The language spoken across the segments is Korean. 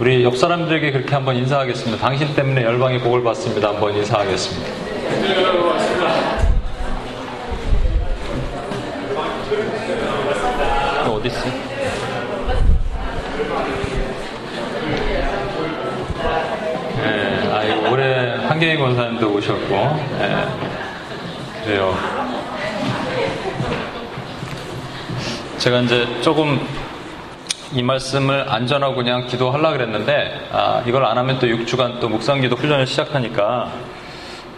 우리 옆 사람들에게 그렇게 한번 인사하겠습니다. 당신 때문에 열방이 복을 받습니다. 한번 인사하겠습니다. 어디 있어? 네, 아, 올해 한경희 권사님도 오셨고, 네, 그래요. 제가 이제 조금 이 말씀을 안 전하고 그냥 기도하려고 그랬는데, 아, 이걸 안 하면 또 6주간 또 묵상기도 훈련을 시작하니까,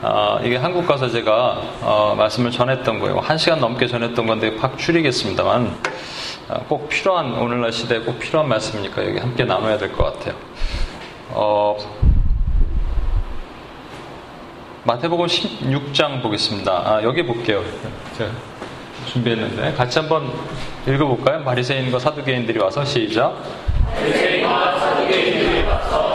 아, 이게 한국 가서 제가 어, 말씀을 전했던 거예요. 한 시간 넘게 전했던 건데 팍 줄이겠습니다만, 아, 꼭 필요한, 오늘날 시대에 꼭 필요한 말씀이니까 여기 함께 나눠야 될 것 같아요. 어, 마태복음 16장 보겠습니다. 아, 여기 볼게요. 준비했는데 같이 한번 읽어볼까요? 바리새인과 사두개인들이 와서 시작. 바리새인과 사두개인들이 와서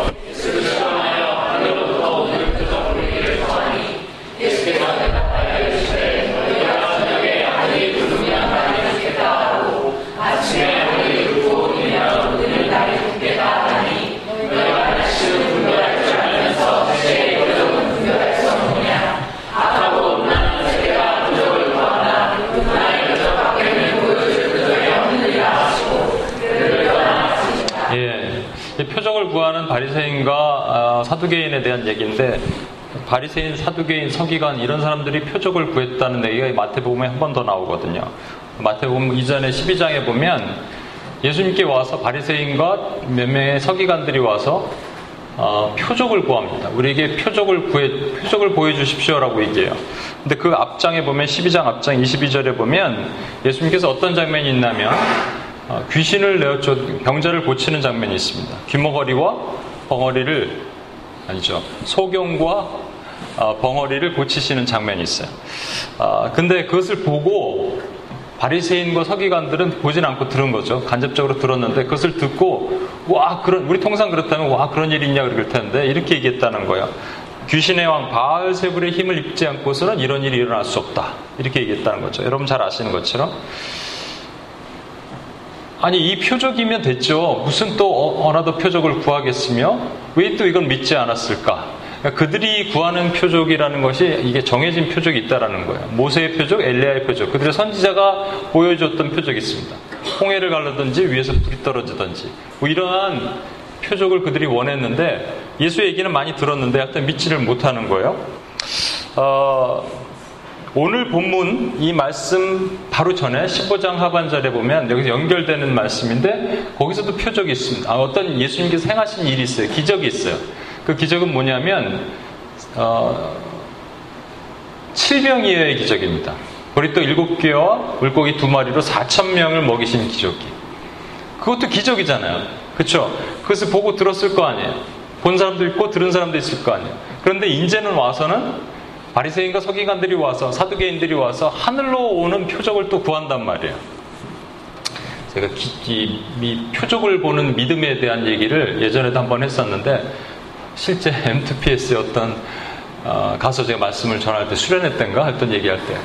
바리새인과 어, 사두개인에 대한 얘기인데 바리새인, 사두개인, 서기관 이런 사람들이 표적을 구했다는 얘기가 마태복음에 한 번 더 나오거든요. 마태복음 이전에 12장에 보면 예수님께 와서 바리새인과 몇 명의 서기관들이 와서 어, 표적을 구합니다. 우리에게 표적을 구해 표적을 보여주십시오라고 얘기해요. 근데 그 앞장에 보면 12장 앞장 22절에 보면 예수님께서 어떤 장면이 있냐면 어, 귀신을 내어쫓 병자를 고치는 장면이 있습니다. 귀머거리와 벙어리를 아니죠 소경과 어, 벙어리를 고치시는 장면이 있어요. 아, 근데 그것을 보고 바리새인과 서기관들은 보진 않고 들은 거죠. 간접적으로 들었는데 그것을 듣고 와 그런 우리 통상 그렇다면 와 그런 일이 있냐 그럴 텐데 이렇게 얘기했다는 거예요. 귀신의 왕 바알세불의 힘을 입지 않고서는 이런 일이 일어날 수 없다. 이렇게 얘기했다는 거죠. 여러분 잘 아시는 것처럼 아니 이 표적이면 됐죠. 무슨 또 another 표적을 구하겠으며 왜 또 이건 믿지 않았을까? 그러니까 그들이 구하는 표적이라는 것이 이게 정해진 표적이 있다라는 거예요. 모세의 표적, 엘리야의 표적, 그들의 선지자가 보여줬던 표적이 있습니다. 홍해를 갈라든지 위에서 불이 떨어지든지 뭐 이러한 표적을 그들이 원했는데 예수 얘기는 많이 들었는데 하여튼 믿지를 못하는 거예요. 어, 오늘 본문 이 말씀 바로 전에 15장 하반절에 보면 여기서 연결되는 말씀인데 거기서도 표적이 있습니다. 아, 어떤 예수님께서 행하신 일이 있어요. 기적이 있어요. 그 기적은 뭐냐면 어, 칠병이의 기적입니다. 보리떡 일곱 개와 물고기 두 마리로 4천 명을 먹이신 기적이. 그것도 기적이잖아요. 그렇죠? 그것을 보고 들었을 거 아니에요. 본 사람도 있고 들은 사람도 있을 거 아니에요. 그런데 이제는 와서는 바리새인과 서기관들이 와서 사두개인들이 와서 하늘로 오는 표적을 또 구한단 말이에요. 제가 기, 이, 이 표적을 보는 믿음에 대한 얘기를 예전에도 한번 했었는데 실제 M2PS의 어떤 어, 가서 제가 말씀을 전할 때 수련했던가 했던 얘기할 때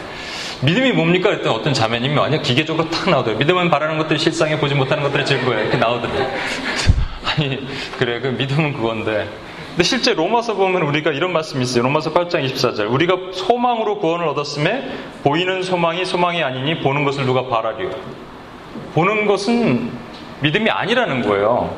믿음이 뭡니까? 했더니 어떤 자매님이 완전 기계적으로 탁 나오더라고요. 믿음은 바라는 것들이 실상에 보지 못하는 것들이 증거예요. 이렇게 나오더라고요. 아니 그래 그 믿음은 그건데 근데 실제 로마서 보면 우리가 이런 말씀이 있어요. 로마서 8장 24절. 우리가 소망으로 구원을 얻었음에 보이는 소망이 소망이 아니니 보는 것을 누가 바라리요. 보는 것은 믿음이 아니라는 거예요.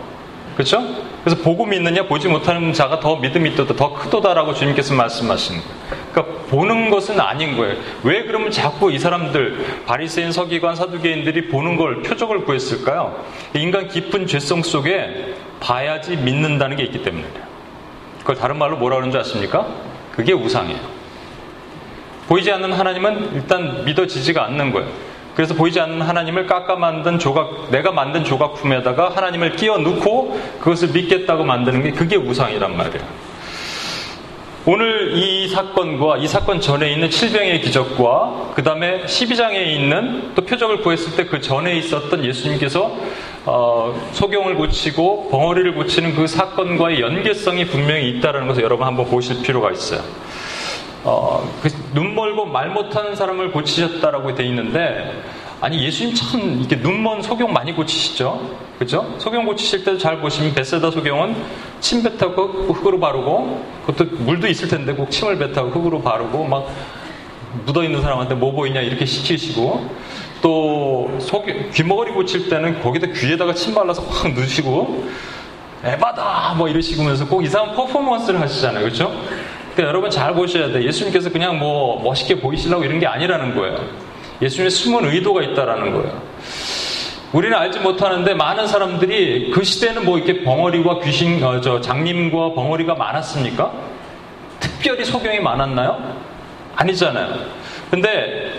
그렇죠? 그래서 보고 믿느냐 보지 못하는 자가 더 믿음이 있도다 더 크도다라고 주님께서 말씀하시는 거예요. 그러니까 보는 것은 아닌 거예요. 왜 그러면 자꾸 이 사람들 바리새인 서기관 사두개인들이 보는 걸 표적을 구했을까요? 인간 깊은 죄성 속에 봐야지 믿는다는 게 있기 때문이에요. 그걸 다른 말로 뭐라 그러는 줄 아십니까? 그게 우상이에요. 보이지 않는 하나님은 일단 믿어지지가 않는 거예요. 그래서 보이지 않는 하나님을 깎아 만든 조각, 내가 만든 조각품에다가 하나님을 끼워 넣고 그것을 믿겠다고 만드는 게 그게 우상이란 말이에요. 오늘 이 사건과 이 사건 전에 있는 칠병의 기적과 그 다음에 12장에 있는 또 표적을 구했을 때 그 전에 있었던 예수님께서 어, 소경을 고치고 벙어리를 고치는 그 사건과의 연계성이 분명히 있다는 것을 여러분 한번 보실 필요가 있어요. 어, 그 눈 멀고 말 못하는 사람을 고치셨다라고 돼 있는데 아니 예수님 참 이렇게 눈먼 소경 많이 고치시죠. 그죠? 소경 고치실 때도 잘 보시면 베세다 소경은 침 뱉하고 흙으로 바르고 그것도 물도 있을 텐데 꼭 침을 뱉하고 흙으로 바르고 막 묻어 있는 사람한테 뭐 보이냐 이렇게 시키시고 또 속, 귀머거리 고칠 때는 거기다 귀에다가 침 발라서 확 넣으시고 에바다 뭐 이러시면서 꼭 이상한 퍼포먼스를 하시잖아요. 그렇죠? 그러니까 여러분 잘 보셔야 돼. 예수님께서 그냥 뭐 멋있게 보이시려고 이런 게 아니라는 거예요. 예수님의 숨은 의도가 있다라는 거예요. 우리는 알지 못하는데 많은 사람들이 그 시대는 뭐 이렇게 벙어리와 귀신, 어, 저 장님과 벙어리가 많았습니까? 특별히 소경이 많았나요? 아니잖아요. 근데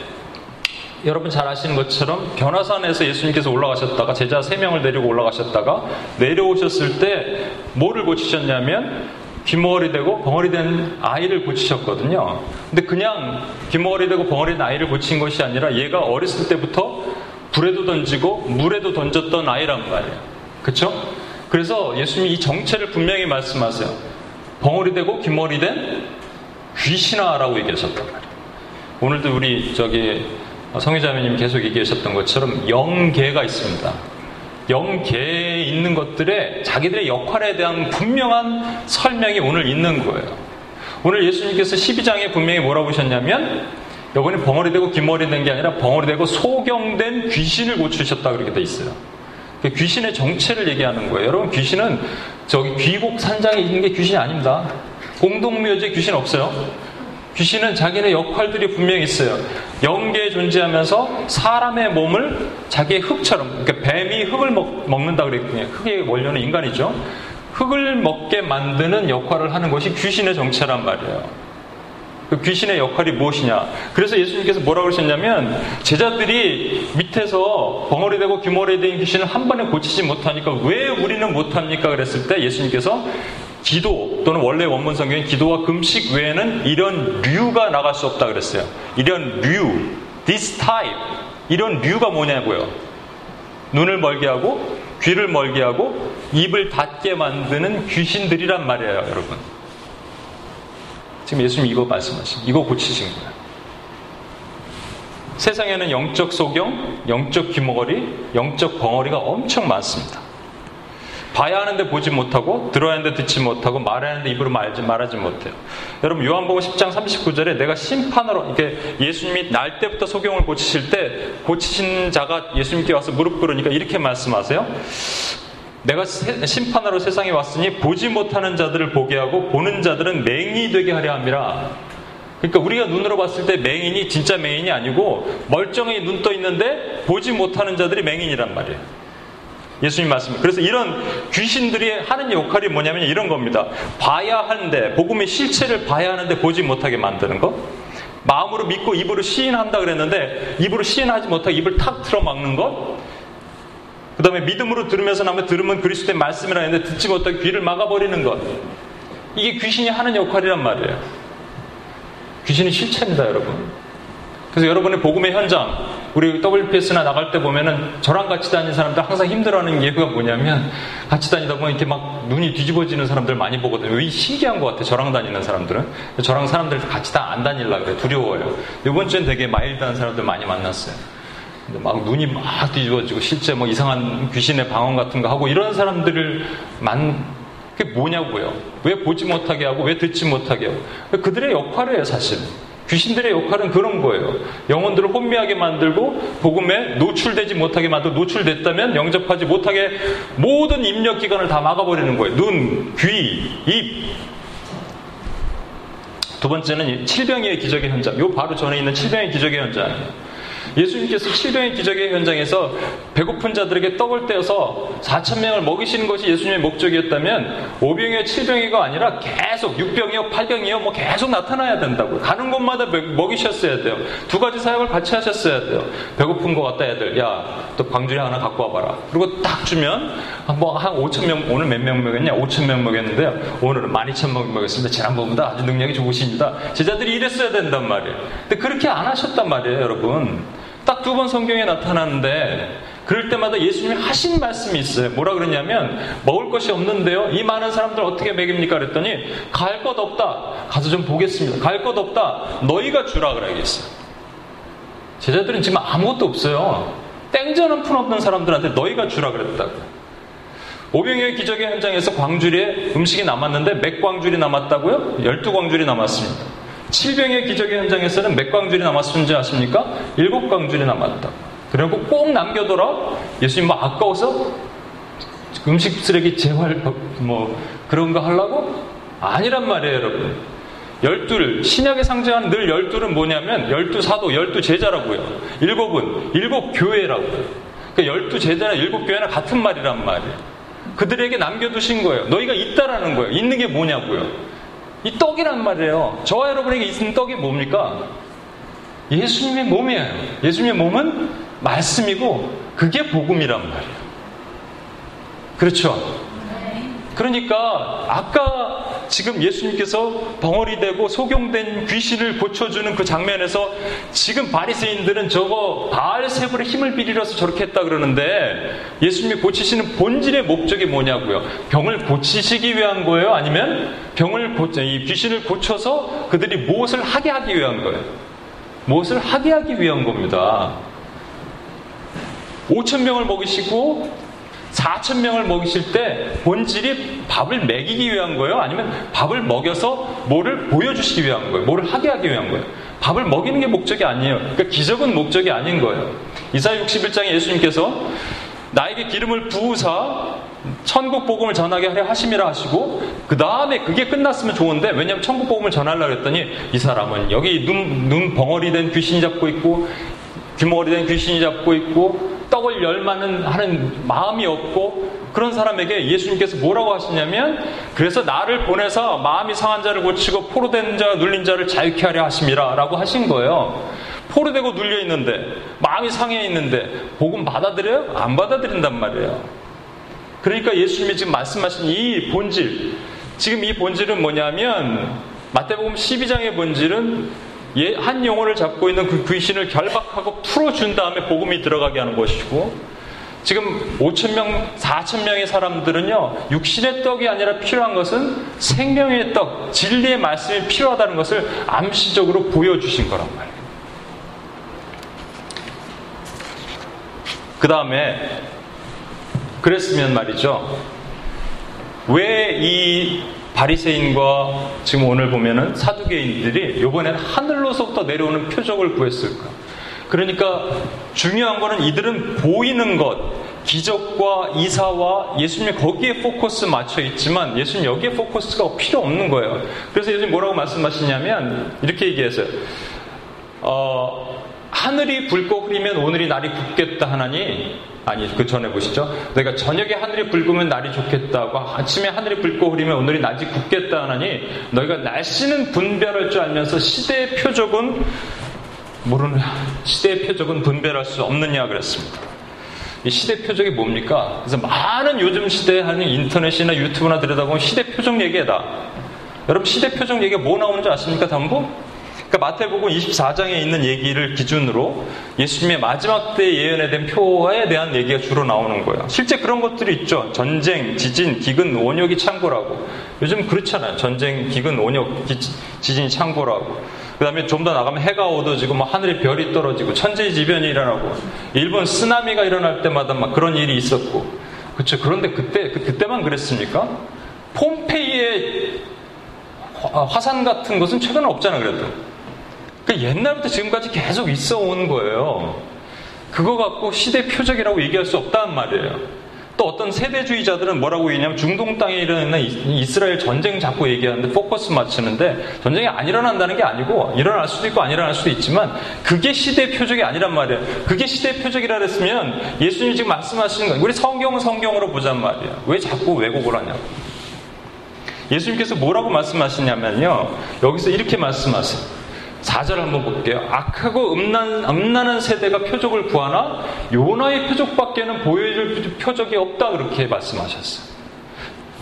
여러분 잘 아시는 것처럼 변화산에서 예수님께서 올라가셨다가 제자 3명을 데리고 올라가셨다가 내려오셨을 때 뭐를 고치셨냐면 귀머거리 되고 벙어리 된 아이를 고치셨거든요. 근데 그냥 귀머거리 되고 벙어리 된 아이를 고친 것이 아니라 얘가 어렸을 때부터 불에도 던지고 물에도 던졌던 아이란 말이에요. 그렇죠? 그래서 예수님이 이 정체를 분명히 말씀하세요. 벙어리 되고 귀머리 된 귀신아라고 얘기하셨단 말이에요. 오늘도 우리 저기 성의자매님 계속 얘기하셨던 것처럼 영계가 있습니다. 영계에 있는 것들에 자기들의 역할에 대한 분명한 설명이 오늘 있는 거예요. 오늘 예수님께서 12장에 분명히 뭐라고 하셨냐면 이번에 벙어리 되고 귀머리 된 게 아니라 벙어리 되고 소경된 귀신을 고치셨다 그렇게 돼 있어요. 그 귀신의 정체를 얘기하는 거예요. 여러분 귀신은 저기 귀곡 산장에 있는 게 귀신이 아닙니다. 공동묘지에 귀신 없어요. 귀신은 자기네 역할들이 분명히 있어요. 영계에 존재하면서 사람의 몸을 자기의 흙처럼, 그러니까 뱀이 흙을 먹, 는다 그랬거든요. 흙의 원료는 인간이죠. 흙을 먹게 만드는 역할을 하는 것이 귀신의 정체란 말이에요. 그 귀신의 역할이 무엇이냐. 그래서 예수님께서 뭐라고 그러셨냐면, 제자들이 밑에서 벙어리 되고 귀머리 된 귀신을 한 번에 고치지 못하니까 왜 우리는 못합니까? 그랬을 때 예수님께서 기도 또는 원래 원문 성경에 기도와 금식 외에는 이런 류가 나갈 수 없다 그랬어요. 이런 류, this type, 이런 류가 뭐냐고요. 눈을 멀게 하고 귀를 멀게 하고 입을 닫게 만드는 귀신들이란 말이에요, 여러분. 지금 예수님 이거 말씀하신, 이거 고치신 거예요. 세상에는 영적 소경, 영적 귀머거리, 영적 벙어리가 엄청 많습니다. 봐야 하는데 보지 못하고 들어야 하는데 듣지 못하고 말해야 하는데 입으로 말지 말하지 못해요. 여러분 요한복음 10장 39절에 내가 심판으로 이게 예수님이 날 때부터 소경을 고치실 때 고치신 자가 예수님께 와서 무릎 꿇으니까 이렇게 말씀하세요. 내가 심판하러 세상에 왔으니 보지 못하는 자들을 보게 하고 보는 자들은 맹인이 되게 하려 함이라. 그러니까 우리가 눈으로 봤을 때 맹인이 진짜 맹인이 아니고 멀쩡히 눈 떠 있는데 보지 못하는 자들이 맹인이란 말이에요. 예수님 말씀. 그래서 이런 귀신들이 하는 역할이 뭐냐면 이런 겁니다. 봐야 하는데, 복음의 실체를 봐야 하는데 보지 못하게 만드는 것. 마음으로 믿고 입으로 시인한다 그랬는데, 입으로 시인하지 못하게 입을 탁 틀어 막는 것. 그 다음에 믿음으로 들으면서 나면 들으면 그리스도의 말씀이라 했는데 듣지 못하게 귀를 막아버리는 것. 이게 귀신이 하는 역할이란 말이에요. 귀신이 실체입니다, 여러분. 그래서 여러분의 복음의 현장, 우리 WPS나 나갈 때 보면은 저랑 같이 다니는 사람들 항상 힘들어하는 이유가 뭐냐면 같이 다니다 보면 이렇게 막 눈이 뒤집어지는 사람들 많이 보거든요. 왜 신기한 것 같아, 저랑 다니는 사람들은. 저랑 사람들 같이 다 안 다닐라 그래. 두려워요. 이번 주엔 되게 마일드한 사람들 많이 만났어요. 근데 막 눈이 막 뒤집어지고 실제 뭐 이상한 귀신의 방언 같은 거 하고 이런 사람들을 만, 그게 뭐냐고요. 왜 보지 못하게 하고 왜 듣지 못하게 하고. 그들의 역할이에요, 사실은. 귀신들의 역할은 그런 거예요. 영혼들을 혼미하게 만들고 복음에 노출되지 못하게 만들고 노출됐다면 영접하지 못하게 모든 입력 기관을 다 막아버리는 거예요. 눈, 귀, 입. 두 번째는 칠병의 기적의 현장. 요 바로 전에 있는 칠병의 기적의 현장이에요. 예수님께서 칠병의 기적의 현장에서 배고픈 자들에게 떡을 떼어서 4천 명을 먹이시는 것이 예수님의 목적이었다면 오병이어 칠병이가 아니라 계속 육병이요 팔병이요 뭐 계속 나타나야 된다고 가는 곳마다 먹이셨어야 돼요. 두 가지 사역을 같이 하셨어야 돼요. 배고픈 것 같다 애들 야 또 광주리 하나 갖고 와봐라. 그리고 딱 주면 뭐 한 5천 명 오늘 몇 명 먹였냐 5천 명 먹였는데요. 오늘은 12,000명 먹였습니다. 지난번보다 아주 능력이 좋으십니다. 제자들이 이랬어야 된단 말이에요. 근데 그렇게 안 하셨단 말이에요, 여러분. 딱 두 번 성경에 나타나는데 그럴 때마다 예수님이 하신 말씀이 있어요. 뭐라 그러냐면 먹을 것이 없는데요. 이 많은 사람들 어떻게 먹입니까? 그랬더니 갈 것 없다. 가서 좀 보겠습니다. 갈 것 없다. 너희가 주라 그래야겠어요. 제자들은 지금 아무것도 없어요. 땡전 한 푼 없는 사람들한테 너희가 주라 그랬다고. 오병이의 기적의 현장에서 광줄에 음식이 남았는데 몇 광줄이 남았다고요? 12광줄이 남았습니다. 칠병의 기적의 현장에서는 몇 광줄이 남았는지 아십니까? 일곱 광줄이 남았다. 그리고 꼭 남겨둬라. 예수님 뭐 아까워서 음식 쓰레기 재활 뭐 그런 거 하려고? 아니란 말이에요, 여러분. 열둘, 신약에 상징하는 늘 열둘은 뭐냐면 열두 사도, 열두 제자라고요. 일곱은 일곱 교회라고요. 그러니까 열두 제자나 일곱 교회나 같은 말이란 말이에요. 그들에게 남겨두신 거예요. 너희가 있다라는 거예요. 있는 게 뭐냐고요. 이 떡이란 말이에요. 저와 여러분에게 있는 떡이 뭡니까? 예수님의 몸이에요. 예수님의 몸은 말씀이고 그게 복음이란 말이에요. 그렇죠? 그러니까 아까 지금 예수님께서 벙어리 되고 소경된 귀신을 고쳐주는 그 장면에서 지금 바리새인들은 저거 바알세불의 힘을 빌리려서 저렇게 했다 그러는데 예수님이 고치시는 본질의 목적이 뭐냐고요? 병을 고치시기 위한 거예요? 아니면 병을 고쳐 이 귀신을 고쳐서 그들이 무엇을 하게 하기 위한 거예요? 무엇을 하게 하기 위한 겁니다. 5천 명을 먹이시고 4천 명을 먹이실 때 본질이 밥을 먹이기 위한 거예요? 아니면 밥을 먹여서 뭐를 보여주시기 위한 거예요? 뭐를 하게 하기 위한 거예요? 밥을 먹이는 게 목적이 아니에요. 그러니까 기적은 목적이 아닌 거예요. 이사야 61장에 예수님께서 나에게 기름을 부으사 천국 복음을 전하게 하려 하심이라 하시고 그 다음에 그게 끝났으면 좋은데 왜냐하면 천국 복음을 전하려고 했더니 이 사람은 여기 눈, 눈 벙어리 된 귀신이 잡고 있고 귀머리 된 귀신이 잡고 있고 떡을 열만은 하는 마음이 없고 그런 사람에게 예수님께서 뭐라고 하시냐면 그래서 나를 보내서 마음이 상한 자를 고치고 포로된 자 눌린 자를 자유케 하려 하심이라 라고 하신 거예요. 포로되고 눌려 있는데 마음이 상해 있는데 복음 받아들여요? 안 받아들인단 말이에요. 그러니까 예수님이 지금 말씀하신 이 본질 지금 이 본질은 뭐냐면 마태복음 12장의 본질은 예, 한 영혼을 잡고 있는 그 귀신을 결박하고 풀어준 다음에 복음이 들어가게 하는 것이고 지금 5천명, 4천명의 사람들은요, 육신의 떡이 아니라 필요한 것은 생명의 떡, 진리의 말씀이 필요하다는 것을 암시적으로 보여주신 거란 말이에요. 그 다음에, 그랬으면 말이죠. 왜 이 바리새인과 지금 오늘 보면은 사두개인들이 이번에는 하늘로서부터 내려오는 표적을 구했을까? 그러니까 중요한 거는 이들은 보이는 것, 기적과 이사와 예수님이 거기에 포커스 맞춰 있지만 예수님 여기에 포커스가 필요 없는 거예요. 그래서 예수님 뭐라고 말씀하시냐면 이렇게 얘기했어요. 어, 하늘이 붉고 흐리면 오늘이 날이 굽겠다 하나니 아니 그 전에 보시죠. 내가 저녁에 하늘이 붉으면 날이 좋겠다고 아침에 하늘이 붉고 흐리면 오늘이 낮이 굽겠다 하나니 너희가 날씨는 분별할 줄 알면서 시대의 표적은 모르는 시대의 표적은 분별할 수 없느냐 그랬습니다. 이 시대 표적이 뭡니까? 그래서 많은 요즘 시대에 하는 인터넷이나 유튜브나 들여다보면 시대 표적 얘기다. 여러분 시대 표적 얘기가 뭐 나오는지 아십니까? 전부 그러니까 마태복음 24장에 있는 얘기를 기준으로 예수님의 마지막 때 예언에 대한 표에 대한 얘기가 주로 나오는 거예요. 실제 그런 것들이 있죠. 전쟁, 지진, 기근, 원역이 창고라고. 요즘 그렇잖아요. 전쟁, 기근, 원역, 지진이 창고라고. 그 다음에 좀 더 나가면 해가 어두워지고 뭐 하늘에 별이 떨어지고 천재지변이 일어나고 일본 쓰나미가 일어날 때마다 막 그런 일이 있었고 그렇죠. 그런데 그때 그, 그때만 그랬습니까? 폼페이의 화산 같은 것은 최근에 없잖아 그래도. 그 옛날부터 지금까지 계속 있어 온 거예요. 그거 갖고 시대 표적이라고 얘기할 수 없다는 말이에요. 또 어떤 세대주의자들은 뭐라고 얘기냐면 중동 땅에 일어나는 이스라엘 전쟁 자꾸 얘기하는데 포커스 맞추는데 전쟁이 안 일어난다는 게 아니고 일어날 수도 있고 안 일어날 수도 있지만 그게 시대 표적이 아니란 말이에요. 그게 시대 표적이라 그랬으면 예수님이 지금 말씀하시는 거예요. 우리 성경은 성경으로 보잔 말이에요. 왜 자꾸 왜곡을 하냐고. 예수님께서 뭐라고 말씀하시냐면요. 여기서 이렇게 말씀하세요. 4절 한번 볼게요. 악하고 음란, 음란한 세대가 표적을 구하나 요나의 표적밖에는 보여줄 표적이 없다 그렇게 말씀하셨어요.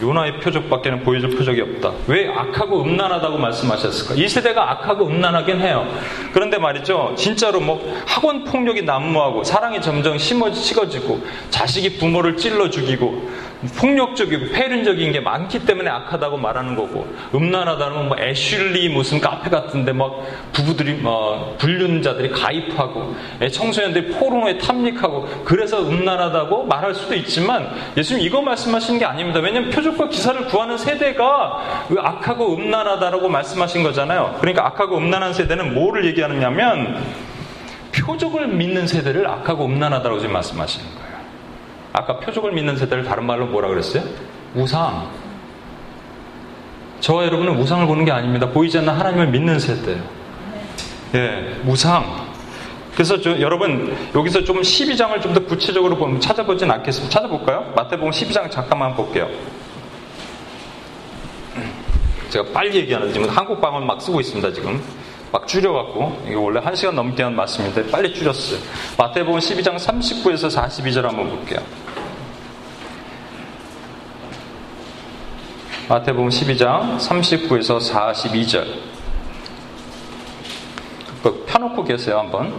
요나의 표적밖에는 보여줄 표적이 없다. 왜 악하고 음란하다고 말씀하셨을까? 이 세대가 악하고 음란하긴 해요. 그런데 말이죠. 진짜로 뭐 학원 폭력이 난무하고 사랑이 점점 심어, 식어지고 자식이 부모를 찔러 죽이고 폭력적이고 폐륜적인 게 많기 때문에 악하다고 말하는 거고 음란하다는 뭐 애슐리 무슨 카페 같은데 막 부부들이 뭐 불륜자들이 가입하고 청소년들이 포르노에 탐닉하고 그래서 음란하다고 말할 수도 있지만 예수님 이거 말씀하시는 게 아닙니다. 왜냐하면 표적과 기사를 구하는 세대가 악하고 음란하다라고 말씀하신 거잖아요. 그러니까 악하고 음란한 세대는 뭐를 얘기하느냐면 표적을 믿는 세대를 악하고 음란하다고 지금 말씀하시는 거예요. 아까 표적을 믿는 세대를 다른 말로 뭐라 그랬어요? 우상. 저와 여러분은 우상을 보는 게 아닙니다. 보이지 않는 하나님을 믿는 세대예요. 예, 우상. 그래서 저, 여러분 여기서 좀 12장을 좀 더 구체적으로 보면 찾아보진 않겠습니다. 찾아볼까요? 마태복음 12장 잠깐만 볼게요. 제가 빨리 얘기하는 지금 한국방을 막 쓰고 있습니다 지금. 막 줄여갖고 이게 원래 1시간 넘게 한 말씀인데 빨리 줄였어요. 마태복음 12장 39에서 42절 한번 볼게요. 마태복음 12장 39에서 42절. 그 펴놓고 계세요, 한번.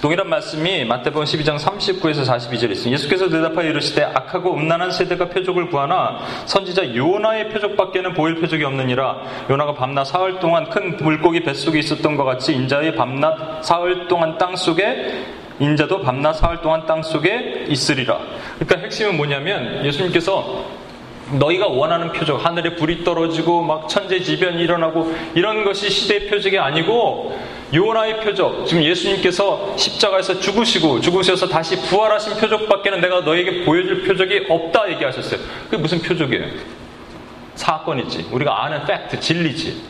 동일한 말씀이 마태복음 12장 39에서 42절에 있습니다. 예수께서 대답하여 이르시되 악하고 음란한 세대가 표적을 구하나 선지자 요나의 표적밖에는 보일 표적이 없느니라 요나가 밤낮 사흘 동안 큰 물고기 뱃속에 있었던 것 같이 인자의 밤낮 사흘 동안 땅 속에 인자도 밤낮 사흘 동안 땅 속에 있으리라. 그러니까 핵심은 뭐냐면 예수님께서 너희가 원하는 표적, 하늘에 불이 떨어지고 막 천재지변이 일어나고 이런 것이 시대의 표적이 아니고 요나의 표적, 지금 예수님께서 십자가에서 죽으시고 죽으셔서 다시 부활하신 표적밖에는 내가 너에게 보여줄 표적이 없다 얘기하셨어요. 그게 무슨 표적이에요? 사건이지. 우리가 아는 팩트, 진리지.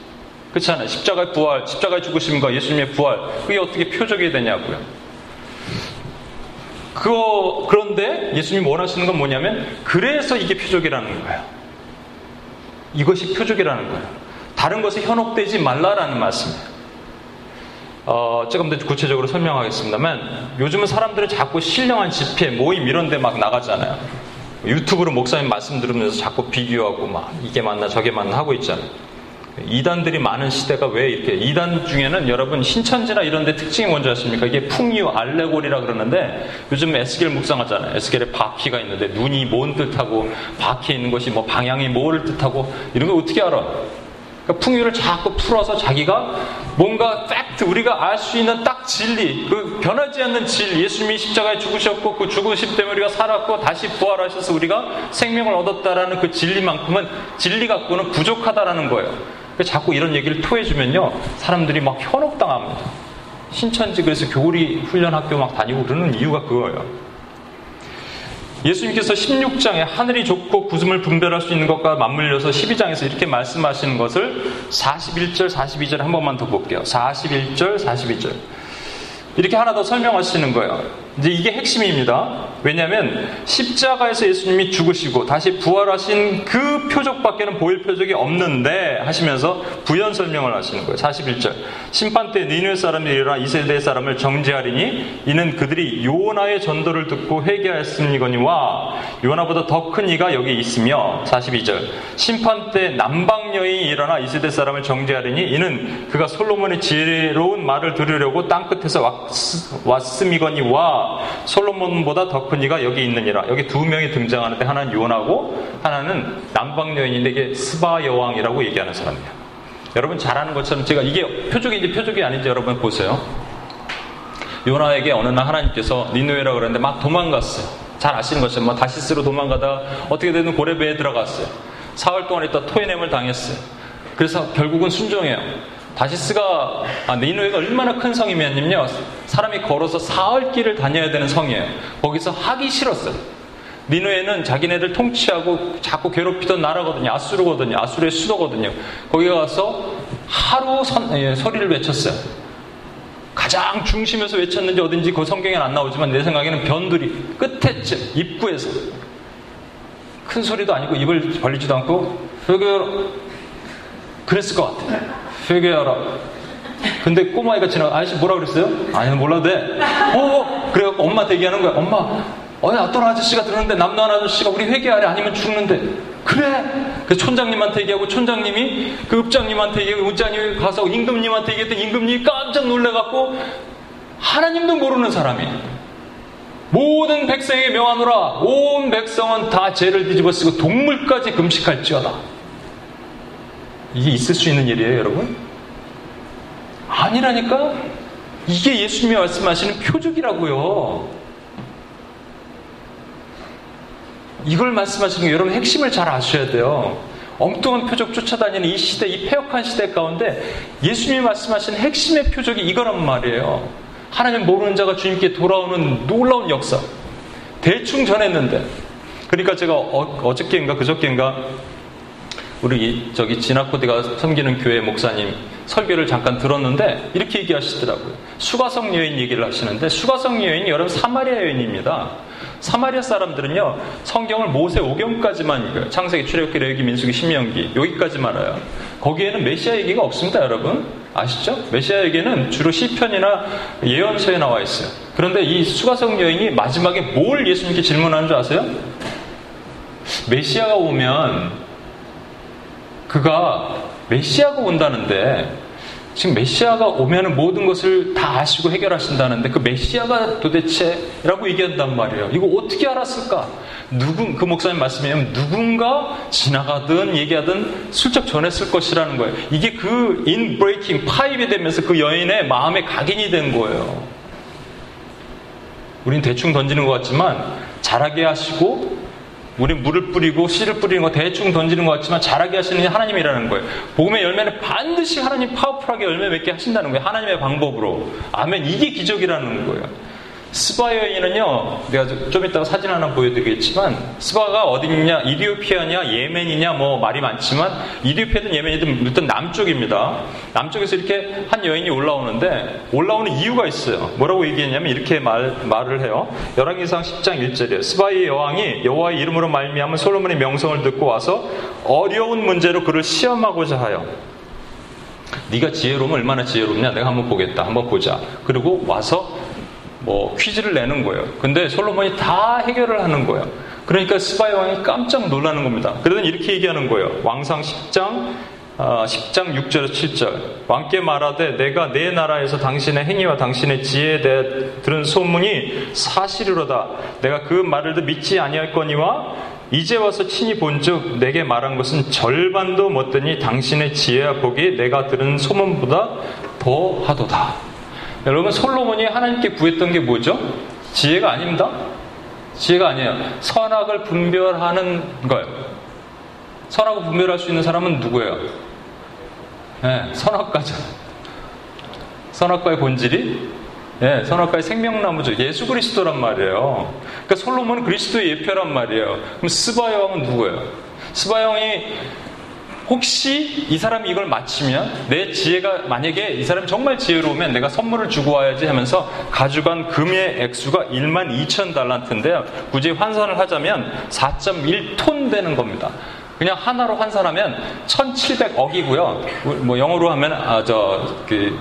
그렇잖아요. 십자가의 부활, 십자가의 죽으심과 예수님의 부활, 그게 어떻게 표적이 되냐고요. 그거, 그런데 예수님 원하시는 건 뭐냐면, 그래서 이게 표적이라는 거예요. 이것이 표적이라는 거예요. 다른 것에 현혹되지 말라라는 말씀이에요. 어, 조금 더 구체적으로 설명하겠습니다만, 요즘은 사람들은 자꾸 신령한 집회, 모임 이런 데 막 나가잖아요. 유튜브로 목사님 말씀 들으면서 자꾸 비교하고 막 이게 맞나 저게 맞나 하고 있잖아요. 이단들이 많은 시대가 왜 이렇게 이단 중에는 여러분 신천지나 이런 데 특징이 뭔지 아십니까? 이게 풍류 알레고리라 그러는데 요즘 에스겔 묵상하잖아요. 에스겔에 바퀴가 있는데 눈이 뭔 뜻하고 바퀴에 있는 것이 뭐 방향이 뭐를 뜻하고 이런 거 어떻게 알아? 그러니까 풍류를 자꾸 풀어서 자기가 뭔가 팩트 우리가 알 수 있는 딱 진리 그 변하지 않는 진리 예수님이 십자가에 죽으셨고 그 죽으심 때문에 우리가 살았고 다시 부활하셔서 우리가 생명을 얻었다라는 그 진리만큼은 진리 갖고는 부족하다라는 거예요. 자꾸 이런 얘기를 토해주면요 사람들이 막 현혹당합니다. 신천지 그래서 교리 훈련학교 막 다니고 그러는 이유가 그거예요. 예수님께서 16장에 하늘이 좋고 구슴을 분별할 수 있는 것과 맞물려서 12장에서 이렇게 말씀하시는 것을 41절, 42절 한 번만 더 볼게요. 41절, 42절. 이렇게 하나 더 설명하시는 거예요. 이제 이게 핵심입니다. 왜냐하면 십자가에서 예수님이 죽으시고 다시 부활하신 그 표적밖에는 보일 표적이 없는데 하시면서 부연 설명을 하시는 거예요. 41절. 심판 때 니누의 사람이 일어나 이세대 사람을 정죄하리니 이는 그들이 요나의 전도를 듣고 회개하였음이거니와 요나보다 더 큰 이가 여기 있으며 42절. 심판 때 남방 여인이 일어나 이세대 사람을 정죄하리니 이는 그가 솔로몬의 지혜로운 말을 들으려고 땅 끝에서 왔, 왔음이거니와 솔로몬보다 더 큰 이가 여기 있느니라. 여기 두 명이 등장하는데 하나는 요나고 하나는 남방 여인인데 이게 스바 여왕이라고 얘기하는 사람이에요. 여러분 잘 아는 것처럼 제가 이게 표적인지 표적이 아닌지 여러분 보세요. 요나에게 어느 날 하나님께서 니누에라 그랬는데 막 도망갔어요. 잘 아시는 것처럼 막 다시스로 도망가다 어떻게 되든 고래배에 들어갔어요. 사흘 동안 있다 토해냄을 당했어요. 그래서 결국은 순종해요. 다시스가 아, 니누에가 얼마나 큰 성이면요 사람이 걸어서 사흘 길을 다녀야 되는 성이에요. 거기서 하기 싫었어요. 니누에는 자기네들 통치하고 자꾸 괴롭히던 나라거든요. 아수르거든요. 아수르의 수도거든요. 거기 가서 하루 선, 예, 소리를 외쳤어요. 가장 중심에서 외쳤는지 어딘지 그 성경에는 안 나오지만 내 생각에는 변두리 끝에쯤 입구에서 큰 소리도 아니고 입을 벌리지도 않고 그랬을 것 같아요. 회개하라. 근데 꼬마애가 지나 아저씨 뭐라 그랬어요? 아니 몰라도 돼. 어, 어. 그래갖고 엄마한테 얘기하는 거야. 엄마, 어느 어떤 아저씨가 들었는데 남노한 아저씨가 우리 회개하래 아니면 죽는데. 그래. 그 촌장님한테 얘기하고 촌장님이 그 읍장님한테 얘기하고 읍장님이 가서 임금님한테 얘기했더니 임금님이 깜짝 놀래갖고 하나님도 모르는 사람이 모든 백성에게 명하노라. 온 백성은 다 죄를 뒤집어 쓰고 동물까지 금식할지어다. 이게 있을 수 있는 일이에요, 여러분? 아니라니까? 이게 예수님이 말씀하시는 표적이라고요. 이걸 말씀하시는 게 여러분 핵심을 잘 아셔야 돼요. 엉뚱한 표적 쫓아다니는 이 시대, 이 폐역한 시대 가운데 예수님이 말씀하신 핵심의 표적이 이거란 말이에요. 하나님 모르는 자가 주님께 돌아오는 놀라운 역사. 대충 전했는데. 그러니까 제가 어, 저께인가 그저께인가 우리 저기 진아코디가 섬기는 교회 목사님 설교를 잠깐 들었는데 이렇게 얘기하시더라고요. 수가성 여인 얘기를 하시는데 수가성 여인이 여러분 사마리아 여인입니다. 사마리아 사람들은요 성경을 모세 오경까지만 읽어요. 창세기, 출애굽기, 레위기, 민수기, 신명기 여기까지만 알아요. 거기에는 메시아 얘기가 없습니다, 여러분. 아시죠? 메시아 얘기는 주로 시편이나 예언서에 나와 있어요. 그런데 이 수가성 여인이 마지막에 뭘 예수님께 질문하는 줄 아세요? 메시아가 오면 그가 메시아가 온다는데 지금 메시아가 오면 모든 것을 다 아시고 해결하신다는데 그 메시아가 도대체라고 얘기한단 말이에요. 이거 어떻게 알았을까? 누군 그 목사님 말씀이면 누군가 지나가든 얘기하든 슬쩍 전했을 것이라는 거예요. 이게 그 인브레이킹 파입이 되면서 그 여인의 마음에 각인이 된 거예요. 우린 대충 던지는 것 같지만 잘하게 하시고 우리 물을 뿌리고 씨를 뿌리는 거 대충 던지는 것 같지만 잘하게 하시는 하나님이라는 거예요. 복음의 열매는 반드시 하나님 파워풀하게 열매 맺게 하신다는 거예요. 하나님의 방법으로. 아멘. 이게 기적이라는 거예요. 스바 여인은요, 내가 좀 이따가 사진 하나 보여드리겠지만, 스바가 어디냐, 이디오피아냐, 예멘이냐, 뭐 말이 많지만, 이디오피아든 예멘이든 일단 남쪽입니다. 남쪽에서 이렇게 한 여인이 올라오는데, 올라오는 이유가 있어요. 뭐라고 얘기했냐면, 이렇게 말, 말을 해요. 열왕기상 10장 1절이에요. 스바의 여왕이 여호와의 이름으로 말미암은 솔로몬의 명성을 듣고 와서 어려운 문제로 그를 시험하고자 하여, 네가 지혜로우면 얼마나 지혜롭냐? 내가 한번 보겠다. 한번 보자. 그리고 와서 뭐 퀴즈를 내는 거예요. 근데 솔로몬이 다 해결을 하는 거예요. 그러니까 스바이 왕이 깜짝 놀라는 겁니다. 그러더니 이렇게 얘기하는 거예요. 왕상 10장 어, 10장 6절 7절 왕께 말하되 내가 내 나라에서 당신의 행위와 당신의 지혜에 대해 들은 소문이 사실이로다. 내가 그 말을 믿지 아니할거니와 이제 와서 친히 본즉 내게 말한 것은 절반도 못되니 당신의 지혜와 복이 내가 들은 소문보다 더하도다. 여러분 솔로몬이 하나님께 구했던 게 뭐죠? 지혜가 아닙니다. 지혜가 아니에요. 선악을 분별하는 거예요. 선악을 분별할 수 있는 사람은 누구예요? 네, 선악과죠. 선악과의 본질이 네, 선악과의 생명나무죠. 예수 그리스도란 말이에요. 그러니까 솔로몬은 그리스도의 예표란 말이에요. 그럼 스바 여왕은 누구예요? 스바 여왕이 혹시 이 사람이 이걸 마치면 내 지혜가 만약에 이 사람이 정말 지혜로우면 내가 선물을 주고 와야지 하면서 가져간 금의 액수가 1만 2천 달란트인데요. 굳이 환산을 하자면 4.1톤 되는 겁니다. 그냥 하나로 환산하면 1,700억이고요. 뭐 영어로 하면 아저그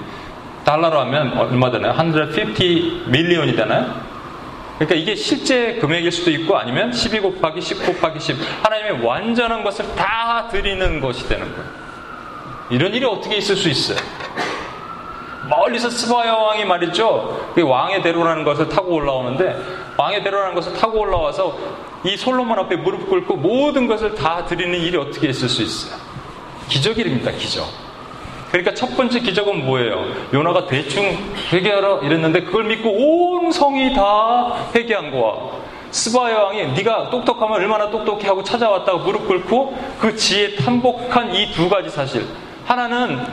달러로 하면 얼마 되나요? 150 밀리언이 되나요? 그러니까 이게 실제 금액일 수도 있고 아니면 12 곱하기 10 곱하기 10 하나님의 완전한 것을 다 드리는 것이 되는 거예요. 이런 일이 어떻게 있을 수 있어요? 멀리서 스바야 왕이 말이죠. 그 왕의 대로라는 것을 타고 올라오는데 왕의 대로라는 것을 타고 올라와서 이 솔로몬 앞에 무릎 꿇고 모든 것을 다 드리는 일이 어떻게 있을 수 있어요? 기적일입니다, 기적. 그러니까 첫 번째 기적은 뭐예요? 요나가 대충 회개하라 이랬는데 그걸 믿고 온 성이 다 회개한 거야. 스바야 왕이 네가 똑똑하면 얼마나 똑똑해 하고 찾아왔다고 무릎 꿇고 그 지혜 탐복한 이 두 가지 사실. 하나는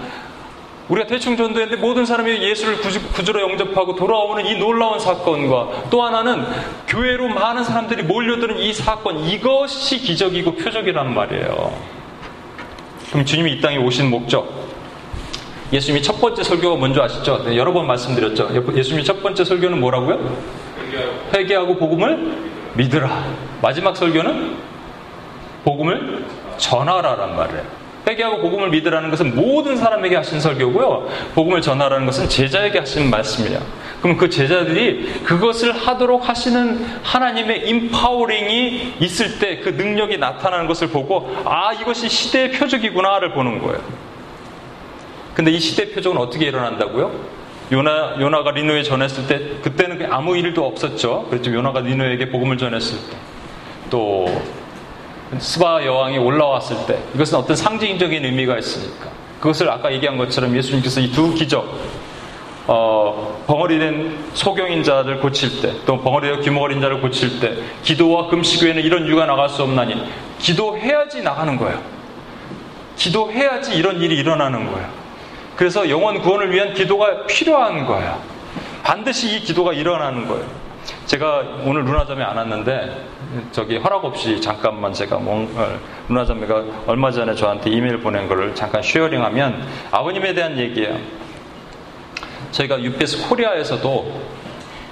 우리가 대충 전도했는데 모든 사람이 예수를 구주 로 영접하고 돌아오는 이 놀라운 사건과 또 하나는 교회로 많은 사람들이 몰려드는 이 사건 이것이 기적이고 표적이란 말이에요. 그럼 주님이 이 땅에 오신 목적 예수님이 첫 번째 설교가 뭔지 아시죠? 네, 여러 번 말씀드렸죠. 예수님이 첫 번째 설교는 뭐라고요? 회개하고 복음을 믿으라. 마지막 설교는 복음을 전하라란 말이에요. 회개하고 복음을 믿으라는 것은 모든 사람에게 하신 설교고요. 복음을 전하라는 것은 제자에게 하신 말씀이에요. 그럼 그 제자들이 그것을 하도록 하시는 하나님의 임파워링이 있을 때 그 능력이 나타나는 것을 보고 아 이것이 시대의 표적이구나를 보는 거예요. 근데 이 시대 표적은 어떻게 일어난다고요? 요나, 요나가 리노에 전했을 때, 그때는 아무 일도 없었죠. 그렇죠. 요나가 리노에게 복음을 전했을 때. 또, 스바 여왕이 올라왔을 때, 이것은 어떤 상징적인 의미가 있으니까. 그것을 아까 얘기한 것처럼 예수님께서 이 두 기적, 어, 벙어리 된 소경인 자를 고칠 때, 또 벙어리 된 귀머거린 자를 고칠 때, 기도와 금식 외에는 이런 이유가 나갈 수 없나니, 기도해야지 나가는 거예요. 기도해야지 이런 일이 일어나는 거예요. 그래서 영원 구원을 위한 기도가 필요한 거예요. 반드시 이 기도가 일어나는 거예요. 제가 오늘 루나점에 안 왔는데 저기 허락 없이 잠깐만 제가 어, 얼마 전에 저한테 이메일 보낸 거를 잠깐 쉐어링하면 아버님에 대한 얘기예요. 저희가 UPS 코리아에서도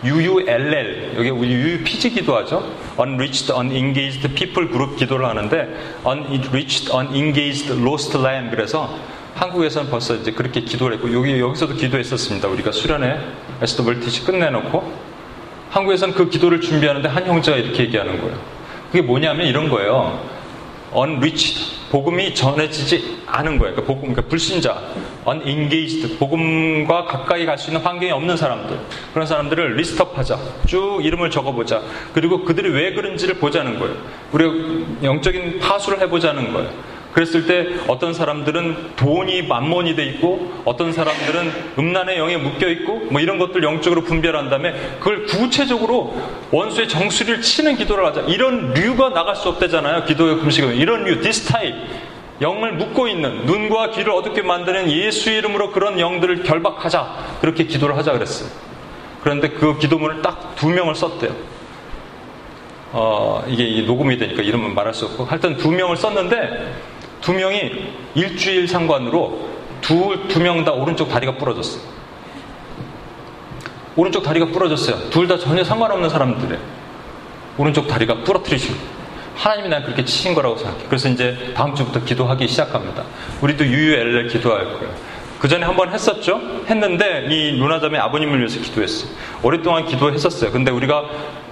UULL 여기 우리 UUPG 기도하죠. Unreached, Unengaged People 그룹 기도를 하는데 Unreached, Unengaged Lost Lamb 그래서 한국에서는 벌써 이제 그렇게 기도를 했고 여기 여기서도 기도했었습니다. 우리가 수련회 멀티시 끝내놓고 한국에서는 그 기도를 준비하는데 한 형제가 이렇게 얘기하는 거예요. 그게 뭐냐면 이런 거예요. unreached 복음이 전해지지 않은 거예요. 그러니까 복음, 그러니까 불신자, unengaged 복음과 가까이 갈 수 있는 환경이 없는 사람들 그런 사람들을 list up하자. 쭉 이름을 적어보자. 그리고 그들이 왜 그런지를 보자는 거예요. 우리가 영적인 파수를 해보자는 거예요. 그랬을 때 어떤 사람들은 돈이 맘몬이 돼 있고 어떤 사람들은 음란의 영에 묶여 있고 뭐 이런 것들 영적으로 분별한 다음에 그걸 구체적으로 원수의 정수리를 치는 기도를 하자. 이런 류가 나갈 수 없대잖아요. 기도와 금식은 이런 류, this type. 영을 묶고 있는 눈과 귀를 어둡게 만드는 예수 이름으로 그런 영들을 결박하자. 그렇게 기도를 하자 그랬어요. 그런데 그 기도문을 딱 두 명을 썼대요. 어, 이게 녹음이 되니까 이름은 말할 수 없고 하여튼 두 명을 썼는데 두 명이 일주일 상관으로 두 명 다 오른쪽 다리가 부러졌어요. 오른쪽 다리가 부러졌어요. 둘 다 전혀 상관없는 사람들의 오른쪽 다리가 부러뜨리시고 하나님이 난 그렇게 치신 거라고 생각해. 그래서 이제 다음 주부터 기도하기 시작합니다. 우리도 유유엘을 기도할 거예요. 그 전에 한번 했었죠? 했는데 이 누나점의 아버님을 위해서 기도했어요. 오랫동안 기도했었어요. 근데 우리가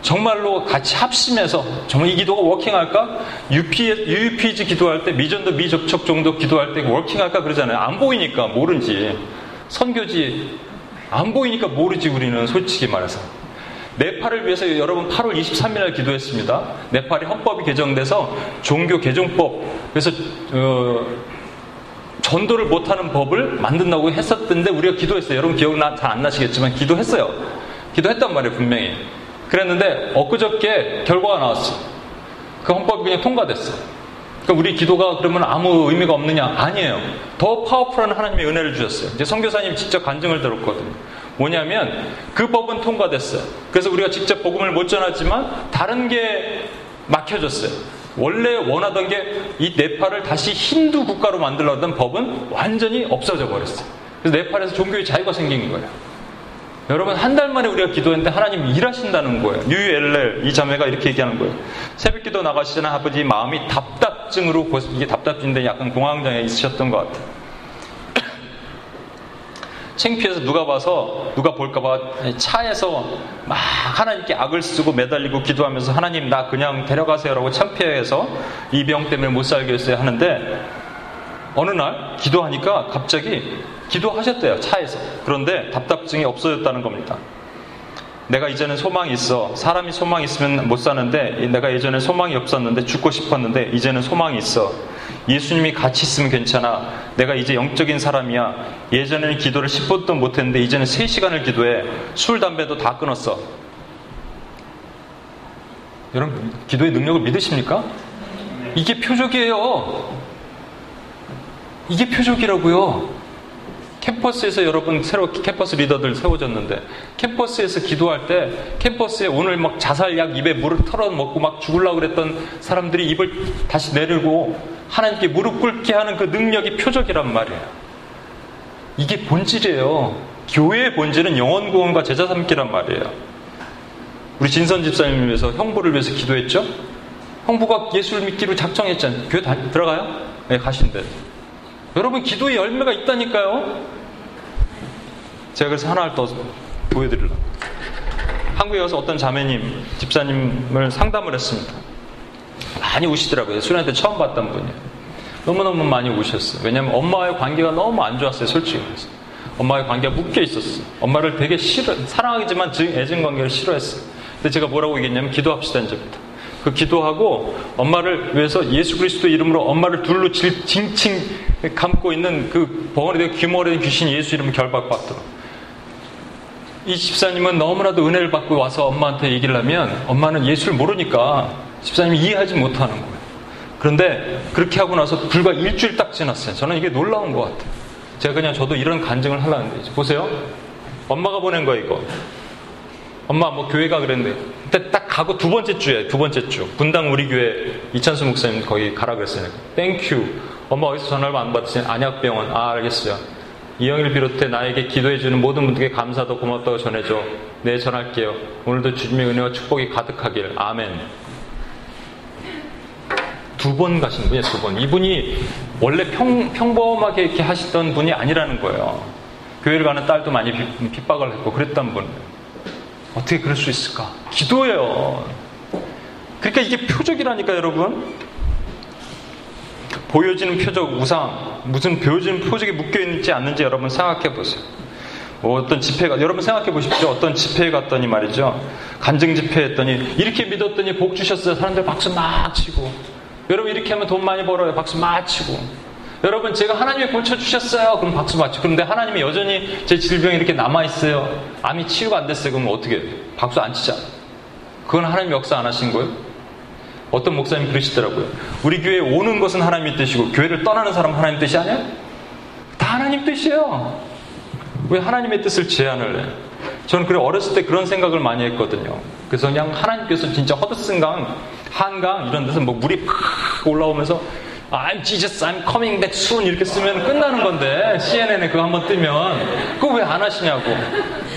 정말로 같이 합심해서 정말 이 기도가 워킹할까? UP, UPG 기도할 때 미전도 미접촉 정도 기도할 때 워킹할까 그러잖아요. 안 보이니까 모른지. 선교지 안 보이니까 모르지 우리는 솔직히 말해서. 네팔을 위해서 여러분 8월 23일 날 기도했습니다. 네팔이 헌법이 개정돼서 종교 개정법 그래서 어, 전도를 못하는 법을 만든다고 했었던데 우리가 기도했어요. 여러분 기억나 잘안 나시겠지만 기도했어요. 기도했단 말이에요 분명히. 그랬는데 엊그저께 결과가 나왔어. 그 헌법이 그냥 통과됐어. 그러니까 우리 기도가 그러면 아무 의미가 없느냐? 아니에요. 더 파워풀한 하나님의 은혜를 주셨어요. 이제 성교사님 직접 간증을 들었거든요. 뭐냐면 그 법은 통과됐어요. 그래서 우리가 직접 복음을 못 전하지만 다른 게 막혀졌어요. 원래 원하던 게 이 네팔을 다시 힌두 국가로 만들려던 법은 완전히 없어져 버렸어요. 그래서 네팔에서 종교의 자유가 생긴 거예요. 여러분 한 달 만에 우리가 기도했는데 하나님 일하신다는 거예요. 유엘렐 이 자매가 이렇게 얘기하는 거예요. 새벽기도 나가시잖아 아버지 마음이 답답증으로 이게 답답증인데 약간 공황장애 있으셨던 것 같아요. 창피해서 누가 봐서 누가 볼까봐 차에서 막 하나님께 악을 쓰고 매달리고 기도하면서 하나님 나 그냥 데려가세요라고 창피해서 이 병 때문에 못 살겠어요 하는데 어느 날 기도하니까 갑자기 기도하셨대요, 차에서. 그런데 답답증이 없어졌다는 겁니다. 내가 이제는 소망이 있어. 사람이 소망이 있으면 못 사는데, 내가 예전에 소망이 없었는데, 죽고 싶었는데, 이제는 소망이 있어. 예수님이 같이 있으면 괜찮아. 내가 이제 영적인 사람이야. 예전에는 기도를 10분도 못 했는데, 이제는 3시간을 기도해. 술, 담배도 다 끊었어. 여러분, 기도의 능력을 믿으십니까? 이게 표적이에요. 이게 표적이라고요. 캠퍼스에서 여러분 새로 캠퍼스 리더들 세워졌는데 캠퍼스에서 기도할 때 캠퍼스에 오늘 막 자살약 입에 물을 털어 먹고 막 죽으려고 그랬던 사람들이 입을 다시 내리고 하나님께 무릎 꿇게 하는 그 능력이 표적이란 말이에요. 이게 본질이에요. 교회의 본질은 영원 구원과 제자 삼기란 말이에요. 우리 진선 집사님을 위해서 형부를 위해서 기도했죠? 형부가 예수를 믿기로 작정했잖아요. 교회 다, 들어가요? 네, 가신대. 여러분 기도의 열매가 있다니까요. 제가 그래서 하나를 더 보여드리려고. 한국에 와서 어떤 자매님, 집사님을 상담을 했습니다. 많이 우시더라고요. 수련회 때 처음 봤던 분이에요. 너무너무 많이 우셨어요. 왜냐하면 엄마와의 관계가 너무 안 좋았어요. 솔직히 그래서. 엄마의 관계가 묶여 있었어. 엄마를 되게 싫어, 사랑하지만 애증 관계를 싫어했어. 근데 제가 뭐라고 얘기했냐면 기도합시다 이제부터. 그 기도하고 엄마를 위해서 예수 그리스도 이름으로 엄마를 둘로 징칭 감고 있는 그 벙어리 된 귀머리 된 귀신 예수 이름 결박받도록. 이 집사님은 너무나도 은혜를 받고 와서 엄마한테 얘기를 하면 엄마는 예수를 모르니까 집사님이 이해하지 못하는 거예요. 그런데 그렇게 하고 나서 불과 일주일 딱 지났어요. 저는 이게 놀라운 것 같아요. 제가 그냥 저도 이런 간증을 하려는데 보세요. 엄마가 보낸 거 이거. 엄마 뭐 교회가 그랬는데 그때 딱 가고 두 번째 주에 두 번째 주 분당 우리 교회 이찬수 목사님 거기 가라 그랬어요. 땡큐. 엄마 어디서 전화를 안 받으신 안약병원. 아 알겠어요. 이영일 비롯해 나에게 기도해 주는 모든 분들께 감사도 고맙다고 전해줘. 네 전할게요. 오늘도 주님의 은혜와 축복이 가득하길. 아멘. 두 번 가신 분이에요, 두 번. 이분이 원래 평, 평범하게 이렇게 하시던 분이 아니라는 거예요. 교회를 가는 딸도 많이 핍박을 했고 그랬던 분. 어떻게 그럴 수 있을까? 기도예요. 그러니까 이게 표적이라니까 여러분. 보여지는 표적, 우상, 무슨 보여지는 표적이 묶여 있는지 않는지 여러분 생각해 보세요. 뭐 어떤 집회가 여러분 생각해 보십시오. 어떤 집회에 갔더니 말이죠. 간증 집회 했더니 이렇게 믿었더니 복 주셨어요. 사람들 박수 막 치고. 여러분 이렇게 하면 돈 많이 벌어요. 박수 막 치고. 여러분 제가 하나님의 고쳐 주셨어요. 그럼 박수 맞죠. 그런데 하나님이 여전히 제 질병이 이렇게 남아 있어요. 암이 치유가 안 됐어요. 그럼 어떻게? 박수 안 치자. 그건 하나님 역사 안 하신 거예요? 어떤 목사님 그러시더라고요. 우리 교회에 오는 것은 하나님의 뜻이고 교회를 떠나는 사람 은 하나님 뜻이 아니야? 다 하나님 뜻이에요. 왜 하나님의 뜻을 제안을 해? 저는 그래 어렸을 때 그런 생각을 많이 했거든요. 그래서 그냥 하나님께서 진짜 허드슨 강, 한강 이런 데서 뭐 물이 팍 올라오면서 I'm Jesus, I'm coming back soon 이렇게 쓰면 끝나는 건데 CNN에 그거 한번 뜨면 그거 왜 안 하시냐고.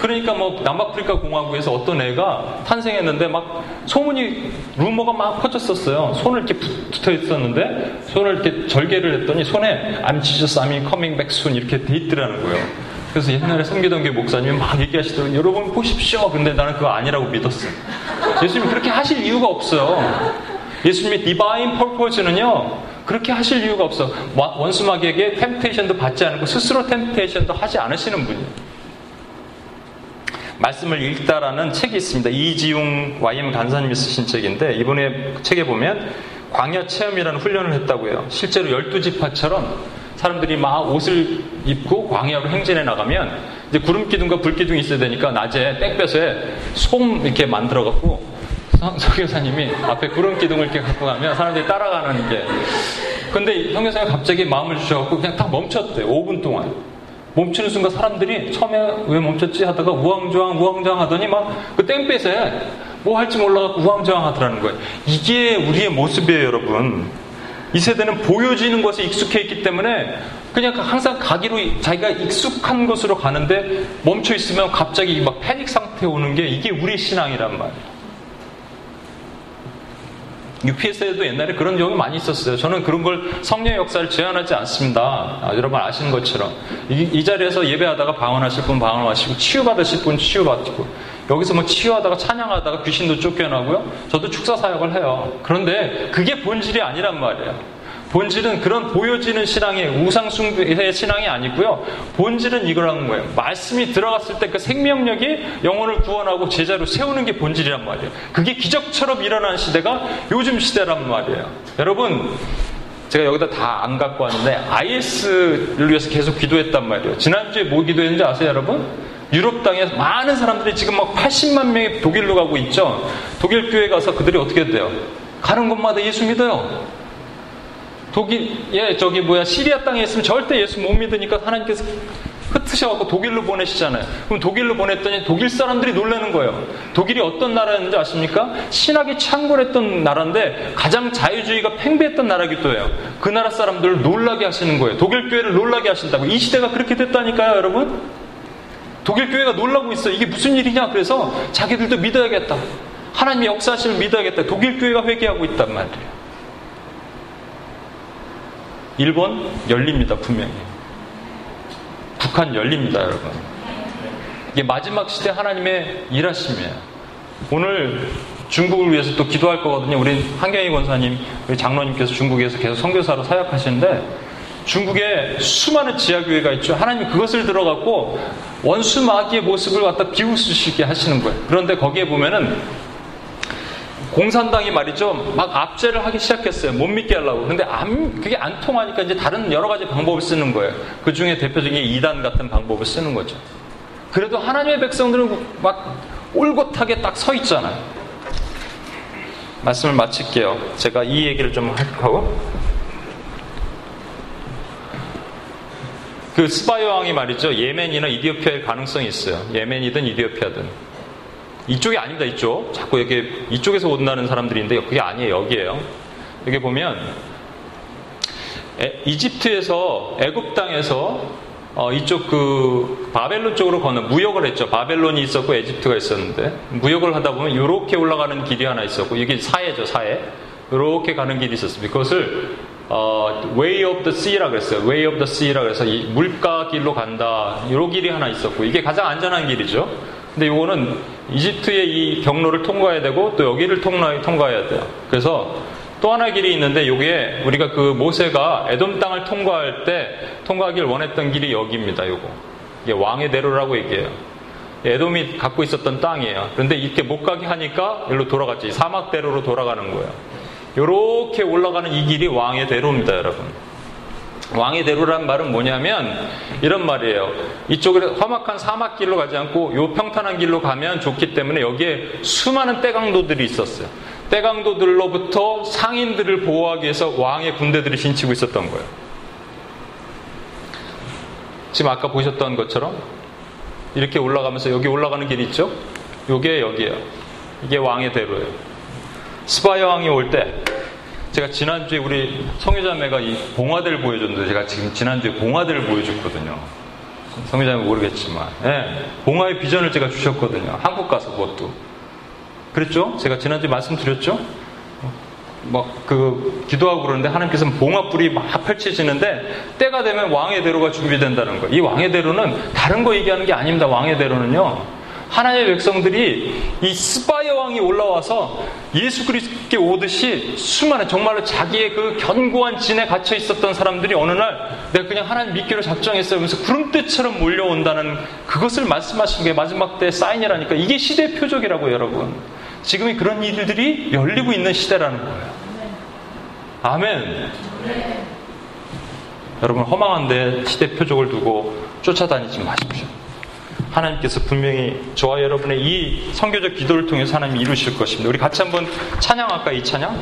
그러니까 뭐 남아프리카 공화국에서 어떤 애가 탄생했는데 막 소문이 루머가 막 퍼졌었어요. 손을 이렇게 붙어 있었는데 손을 이렇게 절개를 했더니 손에 I'm Jesus, I'm coming back soon 이렇게 돼 있더라는 거예요. 그래서 옛날에 섬기던 게 목사님이 막 얘기하시더라고요. 여러분 보십시오. 근데 나는 그거 아니라고 믿었어요. 예수님이 그렇게 하실 이유가 없어요. 예수님의 디바인 펄포즈는요. 그렇게 하실 이유가 없어. 원수마귀에게 템테이션도 받지 않고 스스로 템테이션도 하지 않으시는 분이에요. 말씀을 읽다라는 책이 있습니다. 이지웅 YM 간사님이 쓰신 책인데 이번에 책에 보면 광야 체험이라는 훈련을 했다고 해요. 실제로 열두 지파처럼 사람들이 막 옷을 입고 광야로 행진해 나가면 이제 구름 기둥과 불 기둥이 있어야 되니까 낮에 땡볕에 솜 이렇게 만들어 갖고 성 교사님이 앞에 구름 기둥을 이렇게 갖고 가면 사람들이 따라가는 게. 근데 성 교사님이 갑자기 마음을 주셔갖고 그냥 딱 멈췄대. 5분 동안. 멈추는 순간 사람들이 처음에 왜 멈췄지 하다가 우왕좌왕 우왕좌왕 하더니 막 그 땡볕에 뭐 할지 몰라갖고 우왕좌왕 하더라는 거예요. 이게 우리의 모습이에요, 여러분. 이 세대는 보여지는 것에 익숙해 있기 때문에 그냥 항상 가기로 자기가 익숙한 것으로 가는데 멈춰 있으면 갑자기 막 패닉 상태 오는 게 이게 우리 신앙이란 말이에요. UPS에도 옛날에 그런 경우 많이 있었어요. 저는 그런 걸 성령의 역사를 제한하지 않습니다. 아, 여러분 아시는 것처럼. 이, 이, 자리에서 예배하다가 방언하실 분 방언하시고 치유받으실 분 치유받고 여기서 뭐 치유하다가 찬양하다가 귀신도 쫓겨나고요. 저도 축사 사역을 해요. 그런데 그게 본질이 아니란 말이에요. 본질은 그런 보여지는 신앙의 우상숭배의 신앙이 아니고요. 본질은 이거라는 거예요. 말씀이 들어갔을 때 그 생명력이 영혼을 구원하고 제자로 세우는 게 본질이란 말이에요. 그게 기적처럼 일어난 시대가 요즘 시대란 말이에요. 여러분, 제가 여기다 다 안 갖고 왔는데 IS를 위해서 계속 기도했단 말이에요. 지난주에 뭐 기도했는지 아세요, 여러분? 유럽 땅에 많은 사람들이 지금 막 80만 명이 독일로 가고 있죠. 독일 교회 가서 그들이 어떻게 돼요? 가는 곳마다 예수 믿어요. 독일, 예, 저기 뭐야, 시리아 땅에 있으면 절대 예수 못 믿으니까 하나님께서 흩으셔갖고 독일로 보내시잖아요. 그럼 독일로 보냈더니 독일 사람들이 놀라는 거예요. 독일이 어떤 나라였는지 아십니까? 신학이 창궐했던 나라인데 가장 자유주의가 팽배했던 나라기도 해요. 그 나라 사람들을 놀라게 하시는 거예요. 독일 교회를 놀라게 하신다고. 이 시대가 그렇게 됐다니까요, 여러분? 독일 교회가 놀라고 있어. 이게 무슨 일이냐? 그래서 자기들도 믿어야겠다. 하나님의 역사하심을 믿어야겠다. 독일 교회가 회개하고 있단 말이에요. 일본 열립니다, 분명히. 북한 열립니다, 여러분. 이게 마지막 시대 하나님의 일하심이에요. 오늘 중국을 위해서 또 기도할 거거든요. 우리 한경희 권사님, 우리 장로님께서 중국에서 계속 선교사로 사역하시는데 중국에 수많은 지하교회가 있죠. 하나님 그것을 들어갖고 원수 마귀의 모습을 갖다 비웃으시게 하시는 거예요. 그런데 거기에 보면은 공산당이 말이죠. 막 압제를 하기 시작했어요. 못 믿게 하려고. 근데 안, 그게 안 통하니까 이제 다른 여러 가지 방법을 쓰는 거예요. 그 중에 대표적인 이단 같은 방법을 쓰는 거죠. 그래도 하나님의 백성들은 막 올곧하게 딱 서 있잖아요. 말씀을 마칠게요. 제가 이 얘기를 좀 하고. 그 스바이 왕이 말이죠. 예멘이나 이디오피아일 가능성이 있어요. 예멘이든 이디오피아든. 이쪽이 아닙니다. 이쪽. 자꾸 여기 이쪽에서 온다는 사람들이 있는데 그게 아니에요. 여기에요. 여기 보면 에, 이집트에서 애굽 땅에서 어, 이쪽 그 바벨론 쪽으로 건너 무역을 했죠. 바벨론이 있었고 에집트가 있었는데 무역을 하다 보면 이렇게 올라가는 길이 하나 있었고 이게 사해죠 사해. 이렇게 가는 길이 있었습니다. 그것을 어, Way of the Sea라 그랬어요. Way of the Sea라 그래서 이 물가 길로 간다. 요 길이 하나 있었고 이게 가장 안전한 길이죠. 근데 이거는 이집트의 이 경로를 통과해야 되고 또 여기를 통과, 통과해야 돼요. 그래서 또 하나 길이 있는데 이게 우리가 그 모세가 에돔 땅을 통과할 때 통과하길 원했던 길이 여기입니다. 요거. 이게 왕의 대로라고 얘기해요. 에돔이 갖고 있었던 땅이에요. 그런데 이렇게 못 가게 하니까 일로 돌아갔지. 사막 대로로 돌아가는 거예요. 이렇게 올라가는 이 길이 왕의 대로입니다, 여러분. 왕의 대로란 말은 뭐냐면 이런 말이에요. 이쪽으로 험악한 사막길로 가지 않고 요 평탄한 길로 가면 좋기 때문에 여기에 수많은 떼강도들이 있었어요. 떼강도들로부터 상인들을 보호하기 위해서 왕의 군대들이 진치고 있었던 거예요. 지금 아까 보셨던 것처럼 이렇게 올라가면서 여기 올라가는 길이 있죠? 요게 여기에요. 이게 왕의 대로예요. 스바야 왕이 올 때 제가 지난주에 우리 성유자매가 이 봉화대를 보여줬는데 제가 지금 지난주에 봉화대를 보여줬거든요. 성유자매 모르겠지만 네, 봉화의 비전을 제가 주셨거든요. 한국 가서 그것도. 그랬죠? 제가 지난주에 말씀드렸죠? 막 그 기도하고 그러는데 하나님께서는 봉화불이 막 펼쳐지는데 때가 되면 왕의 대로가 준비된다는 거예요. 이 왕의 대로는 다른 거 얘기하는 게 아닙니다. 왕의 대로는요. 하나님의 백성들이 이 스바야 왕이 올라와서 예수 그리스도께 오듯이 수많은 정말로 자기의 그 견고한 진에 갇혀 있었던 사람들이 어느 날 내가 그냥 하나님 믿기로 작정했어요. 그래서 구름대처럼 몰려온다는 그것을 말씀하신 게 마지막 때 사인이라니까 이게 시대 표적이라고 여러분. 지금이 그런 일들이 열리고 있는 시대라는 거예요. 아멘. 여러분 허망한데 시대 표적을 두고 쫓아다니지 마십시오. 하나님께서 분명히 저와 여러분의 이 성교적 기도를 통해서 하나님 이루실 것입니다. 우리 같이 한번 찬양할까 이 찬양?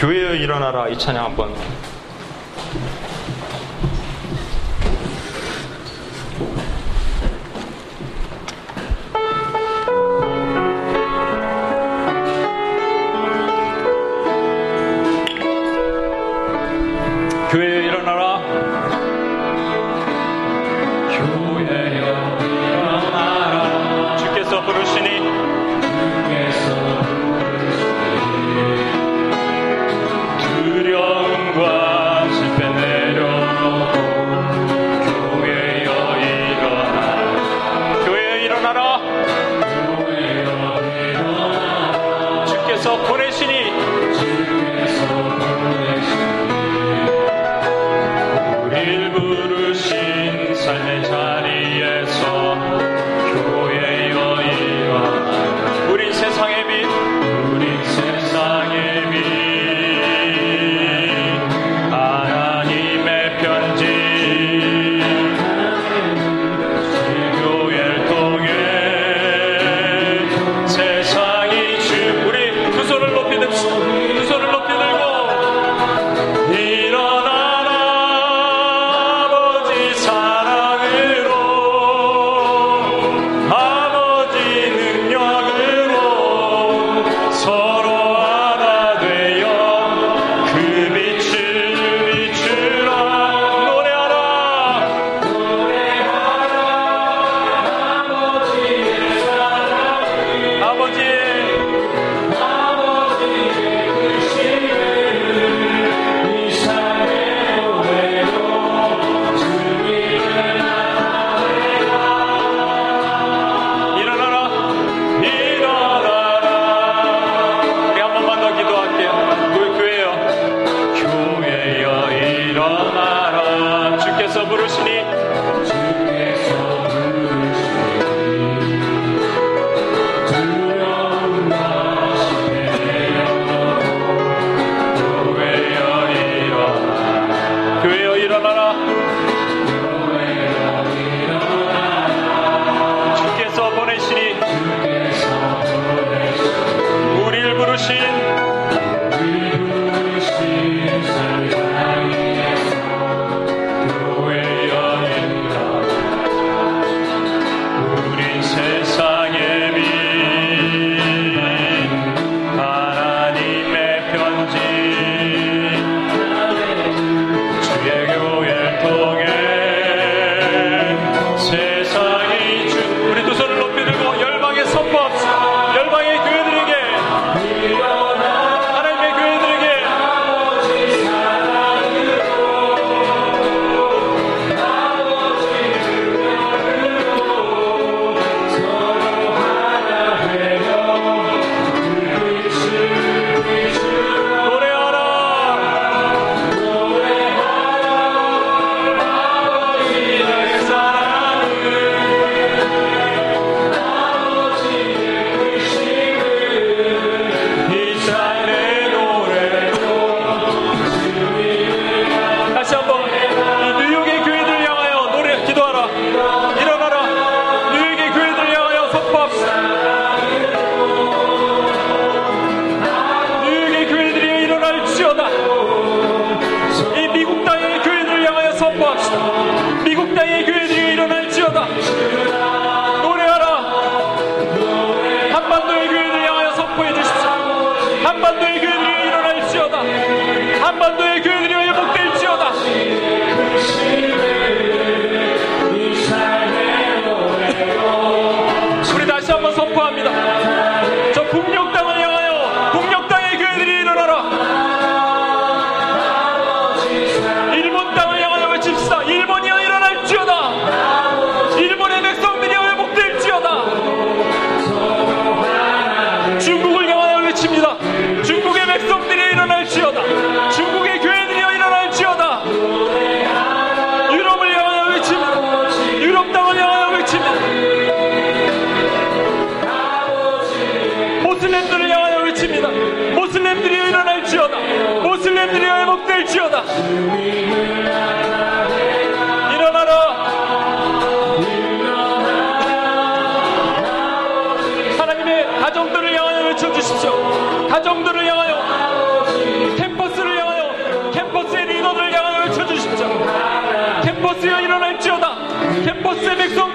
교회여 일어나라 이 찬양 한번 교회여 일어나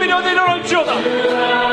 Domino di loro giuda.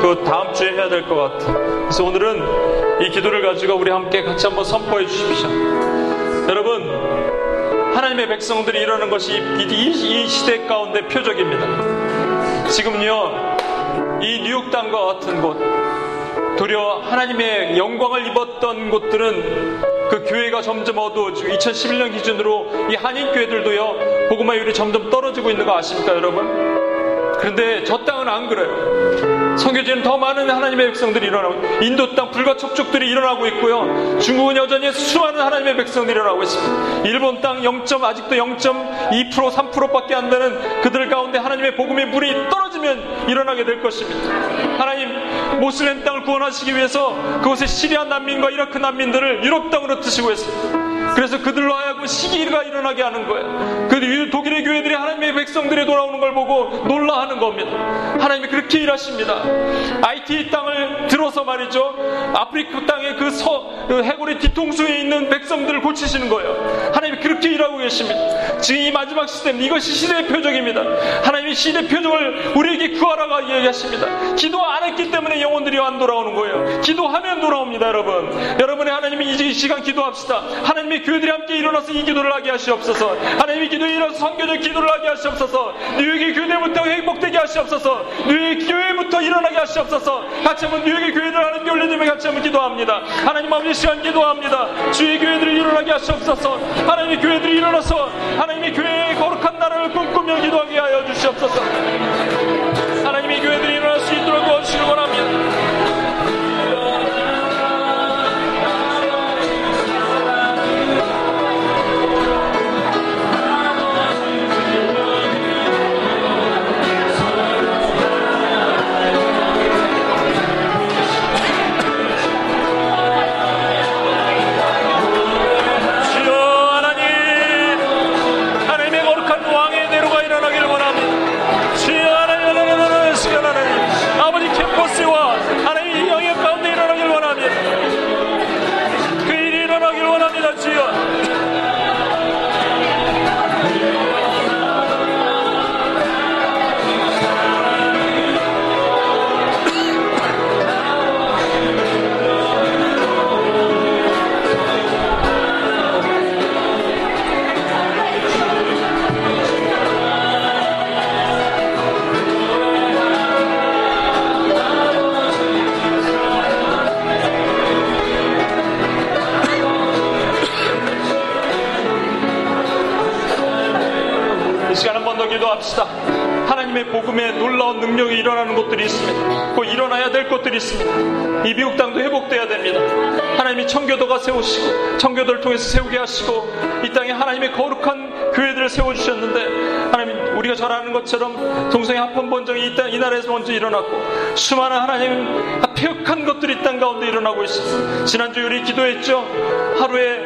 그 다음 주에 해야 될 것 같아. 그래서 오늘은 이 기도를 가지고 우리 함께 같이 한번 선포해 주십시오. 여러분, 하나님의 백성들이 일어나는 것이 이, 이, 이 시대 가운데 표적입니다. 지금요, 이 뉴욕 땅과 같은 곳, 도리어 하나님의 영광을 입었던 곳들은 그 교회가 점점 어두워지고 2011년 기준으로 이 한인 교회들도요 복음화율이 점점 떨어지고 있는 거 아십니까 여러분? 그런데 저 땅은 안 그래요. 성교지는 더 많은 하나님의 백성들이 일어나고 인도 땅 불과 척족들이 일어나고 있고요. 중국은 여전히 수많은 하나님의 백성들이 일어나고 있습니다. 일본 땅 0. 아직도 0.2% 3%밖에 안 되는 그들 가운데 하나님의 복음의 물이 떨어 지면 일어나게 될 것입니다. 하나님 모슬렘 땅을 구원하시기 위해서 그곳에 시리아 난민과 이라크 난민들을 유럽 땅으로 드시고 있습니다. 그래서 그들로 하여금 시기가 일어나게 하는 거예요. 그 독일의 교회들이 하나님의 백성들이 돌아오는 걸 보고 놀라하는 겁니다. 하나님이 그렇게 일하십니다. IT 땅을 들어서 말이죠. 아프리카 땅의 그 서, 그 해골의 뒤통수에 있는 백성들을 고치시는 거예요. 하나님이 그렇게 일하고 계십니다. 지금 이 마지막 시대는 이것이 시대의 표적입니다. 하나님이 시대 표적을 우리에게 구하라고 이야기하십니다. 기도 안 했기 때문에 영혼들이 안 돌아오는 거예요. 기도하면 돌아옵니다, 여러분. 여러분의 하나님이 이 시간 기도합시다. 하나님의 교회들이 함께 일어나서 이 기도를 하게 하시옵소서. 하나님의 기도에 일어나서 성교적 기도를 하게 하시옵소서. 뉴욕의 교회부터 행복되게 하시옵소서. 뉴욕의 교회부터 일어나게 하시옵소서. 같이 한번 뉴욕의 교회를 하나님께 올려주며 같이 한번 기도합니다. 하나님 아버지 시간 기도합니다. 주의 교회들을 일어나게 하시옵소서. 하나님의 교회들이 일어나서 하나님의 교회의 거룩한 나라를 꿈꾸며 기도하게 하여 주시옵소서. 하나님의 교회들이 일어날 수 있도록 도와주시길 원합니다. 복음의 놀라운 능력이 일어나는 곳들이 있습니다. 곧 일어나야 될 것들이 있습니다. 이 미국 땅도 회복돼야 됩니다. 하나님이 청교도가 세우시고 청교도를 통해서 세우게 하시고 이 땅에 하나님의 거룩한 교회들을 세워주셨는데 하나님 우리가 잘 아는 것처럼 동성애 합헌 판정이 이, 땅, 이 나라에서 먼저 일어났고 수많은 하나님 패역한 것들이 땅 가운데 일어나고 있습니다. 지난주 우리 기도했죠. 하루에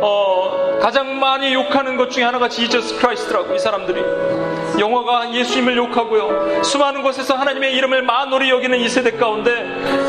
어, 가장 많이 욕하는 것 중에 하나가 Jesus Christ라고 이 사람들이 영화가 예수님을 욕하고요. 수많은 곳에서 하나님의 이름을 만홀히 여기는 이 세대 가운데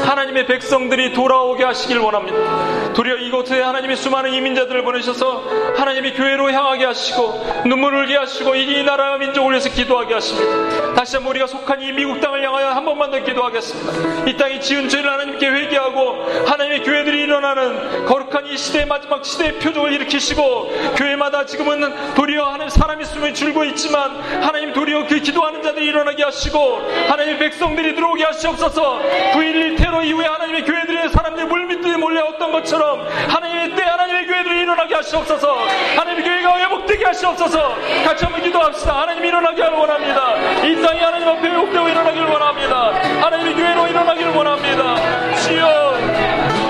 하나님의 백성들이 돌아오게 하시길 원합니다. 도리어 이곳에 하나님의 수많은 이민자들을 보내셔서 하나님의 교회로 향하게 하시고 눈물 을 흘게 하시고 이 나라와 민족을 위해서 기도하게 하십니다. 다시 한번 우리가 속한 이 미국 땅을 향하여 한 번만 더 기도하겠습니다. 이 땅이 지은 죄를 하나님께 회개하고 하나님의 교회들이 일어나는 거룩한 이 시대의 마지막 시대의 표적을 일으키시고 교회마다 지금은 도리어 하나님 사람이 숨을 줄고 있지만 하나님 도리어 그 기도하는 자들이 일어나게 하시고 하나님의 백성들이 들어오게 하시옵소서. 9.11 테러 이후에 하나님의 교회들의 사람들이 물밑에 몰려왔던 것처럼 하나님의 때 하나님의 교회들이 일어나게 하시옵소서. 하나님의 교회가 회복되게 하시옵소서. 같이 한번 기도합시다. 하나님 일어나게 하길 원합니다. 이 땅이 하나님 앞에 회복되고 일어나길 원합니다. 하나님의 교회로 일어나길 원합니다. 주여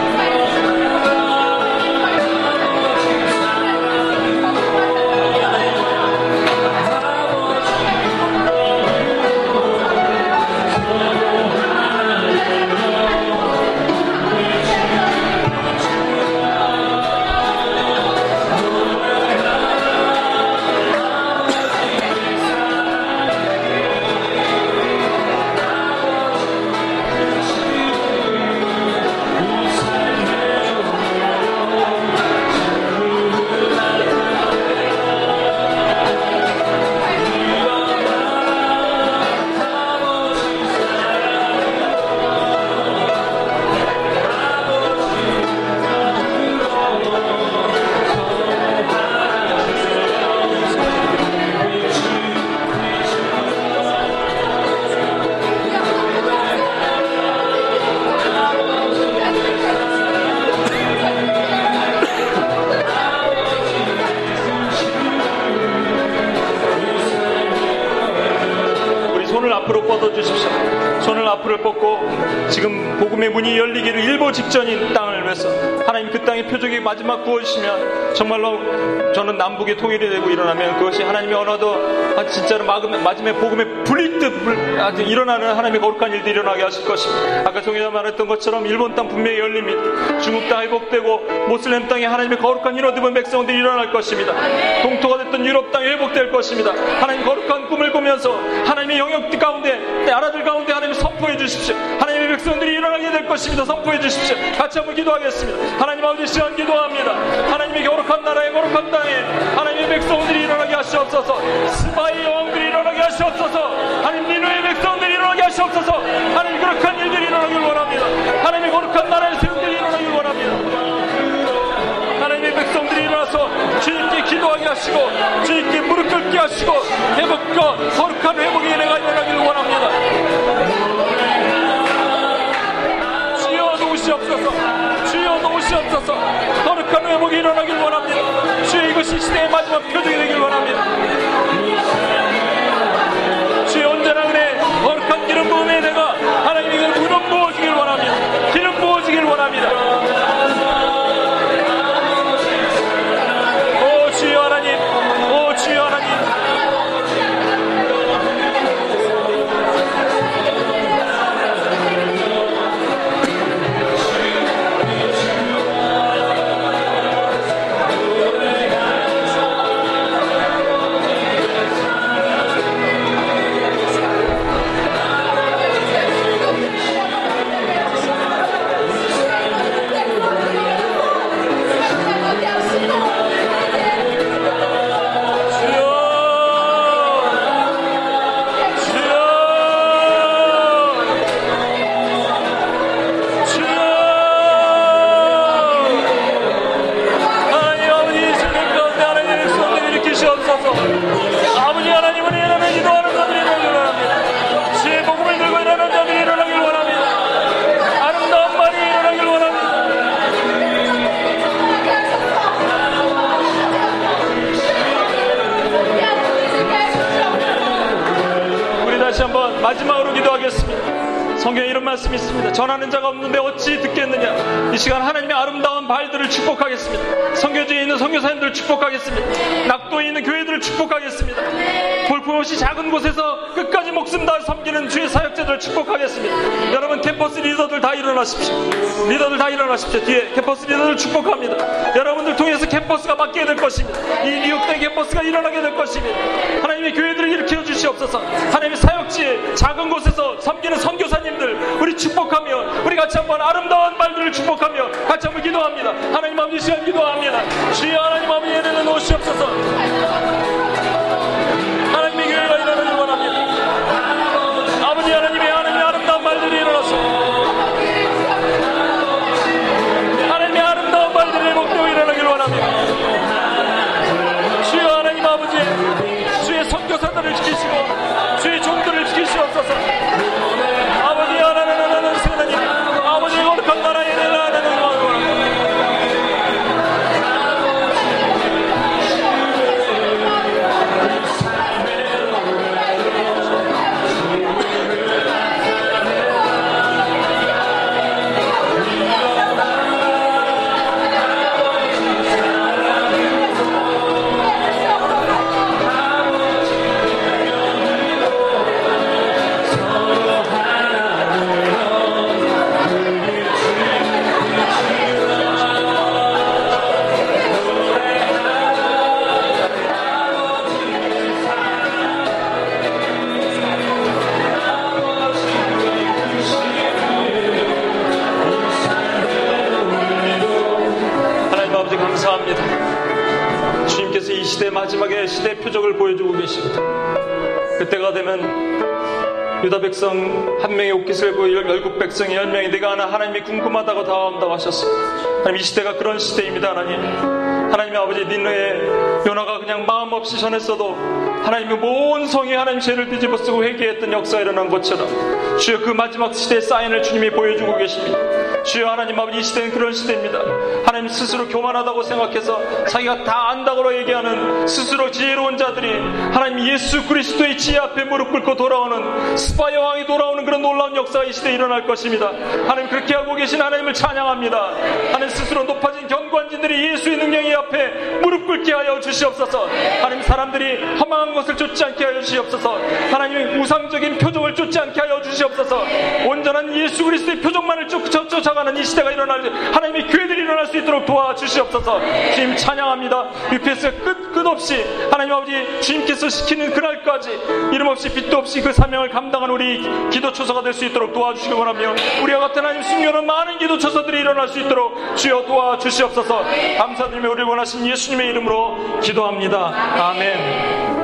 마지막 구워지시면 정말로 저는 남북의 통일이 되고 일어나면 그것이 하나님의 언어도 아, 진짜로 마지막- 마지막에 복음의 불일 듯 불- 아주 일어나는 하나님의 거룩한 일들이 일어나게 하실 것입니다. 아까 종이가 말했던 것처럼 일본 땅 분명히 열립니다. 중국 땅 회복되고 모슬렘 땅에 하나님의 거룩한 인어 드문 백성들이 일어날 것입니다. 동토가 됐던 유럽 땅이 회복될 것입니다. 하나님 거룩한 꿈을 꾸면서 하나님의 영역 가운데 나라들 가운데 하나님 선포해 주십시오. 하나님의 백성들이 일어나게 될 것입니다. 선포해 주십시오. 같이 한번 기도하겠습니다. 하나님 아버지 시간 기도합니다. 하나님의 거룩한 나라의 거룩한 땅에 하나님의 백성들이 일어나게 하시옵소서. 스바의 여왕들이 일어나게 하시옵소서. 하나님 니누의 백성들이 일어나게 하시옵소서. 하나님 거룩한 일들이 일어나길 원합니다. 하나님의 거룩한 나라의 세움들이 일어나길 원합니다. 하나님의 백성들이 일어나서 주님께 기도하게 하시고 주님께 무릎 꿇게 하시고 회복과 거룩한 회복의 은혜가 일어나기를 원합니다. 도우시옵소서 거룩한 회복이 일어나길 원합니다. 주여 이것이 시대의 마지막 표적이 되길 원합니다. 주여 언제나 그래 거룩한 기름 부음에 내가 하나님 이걸 무릎 부어주길 원합니다. 기름 부어주길 원합니다. 성경에 이런 말씀이 있습니다. 전하는 자가 없는데 어찌 듣겠느냐? 이 시간 하나님의 아름다운 발들을 축복하겠습니다. 선교지에 있는 선교사님들을 축복하겠습니다. 낙도에 있는 교회들을 축복하겠습니다. 볼품없이 작은 곳에서 끝까지 목숨 다 섬기는 주의 사역자들을 축복하겠습니다. 여러분 캠퍼스 리더들 다 일어나십시오. 리더들 다 일어나십시오. 뒤에 캠퍼스 리더들 축복합니다. 여러분들 통해서 캠퍼스가 바뀌게 될 것입니다. 이 뉴욕대 캠퍼스가 일어나게 될 것입니다. 하나님의 교회들을 주시옵소서. 하나님의 사역지에 작은 곳에서 섬기는 선교사님들 우리 축복하며 우리 같이 한번 아름다운 말들을 축복하며 같이 한번 기도합니다. 하나님 아버지 시간 기도합니다. 주여 하나님 아버지 예배는 오시옵소서. 하나님의. 아버지 하나님의 아름다운 말들이 일어나서 하나님의 아름다운 말들이 회복되고 일어나길 원합니다. 유다 백성 한 명의 옷깃을 보고 열국 백성이 열 명이 내가 하나 하나님이 궁금하다고 다가온다고 하셨습니다. 하나님 이 시대가 그런 시대입니다. 하나님. 하나님의 아버지 닌노의 요나가 그냥 마음 없이 전했어도 하나님의 모든 성이 하나님 죄를 뒤집어 쓰고 회개했던 역사가 일어난 것처럼 주여 그 마지막 시대의 사인을 주님이 보여주고 계십니다. 주여 하나님 아버지 이 시대는 그런 시대입니다. 하나님 스스로 교만하다고 생각해서 자기가 다 안다고 얘기하는 스스로 지혜로운 자들이 하나님 예수 그리스도의 지혜 앞에 무릎 꿇고 돌아오는 스파이 왕이 돌아오는 그런 놀라운 역사가 이 시대에 일어날 것입니다. 하나님 그렇게 하고 계신 하나님을 찬양합니다. 하나님 스스로 높아진 경관진들이 예수의 능력이 앞에 무릎 꿇게 하여 주시옵소서. 하나님 사람들이 허망한 것을 쫓지 않게 하여 주시옵소서. 하나님의 우상적인 표적을 쫓지 않게 하여 주시옵소서. 온전한 예수 그리스도의 표적만을 쫓, 쫓, 쫓 아가는 이 시대가 일어날 때 하나님의 교회들이 일어날 수 있도록 도와주시옵소서. 주님 찬양합니다. UPS가 끝, 끝없이 하나님 아버지 주님께서 시키는 그날까지 이름 없이 빛도 없이 그 사명을 감당하는 우리 기도처소가 될 수 있도록 도와주시기 원하며 우리와 같은 하나님 숨겨놓은 많은 기도처소들이 일어날 수 있도록 주여 도와주시옵소서 감사드리며 우리 원하신 예수님의 이름으로 기도합니다. 아멘.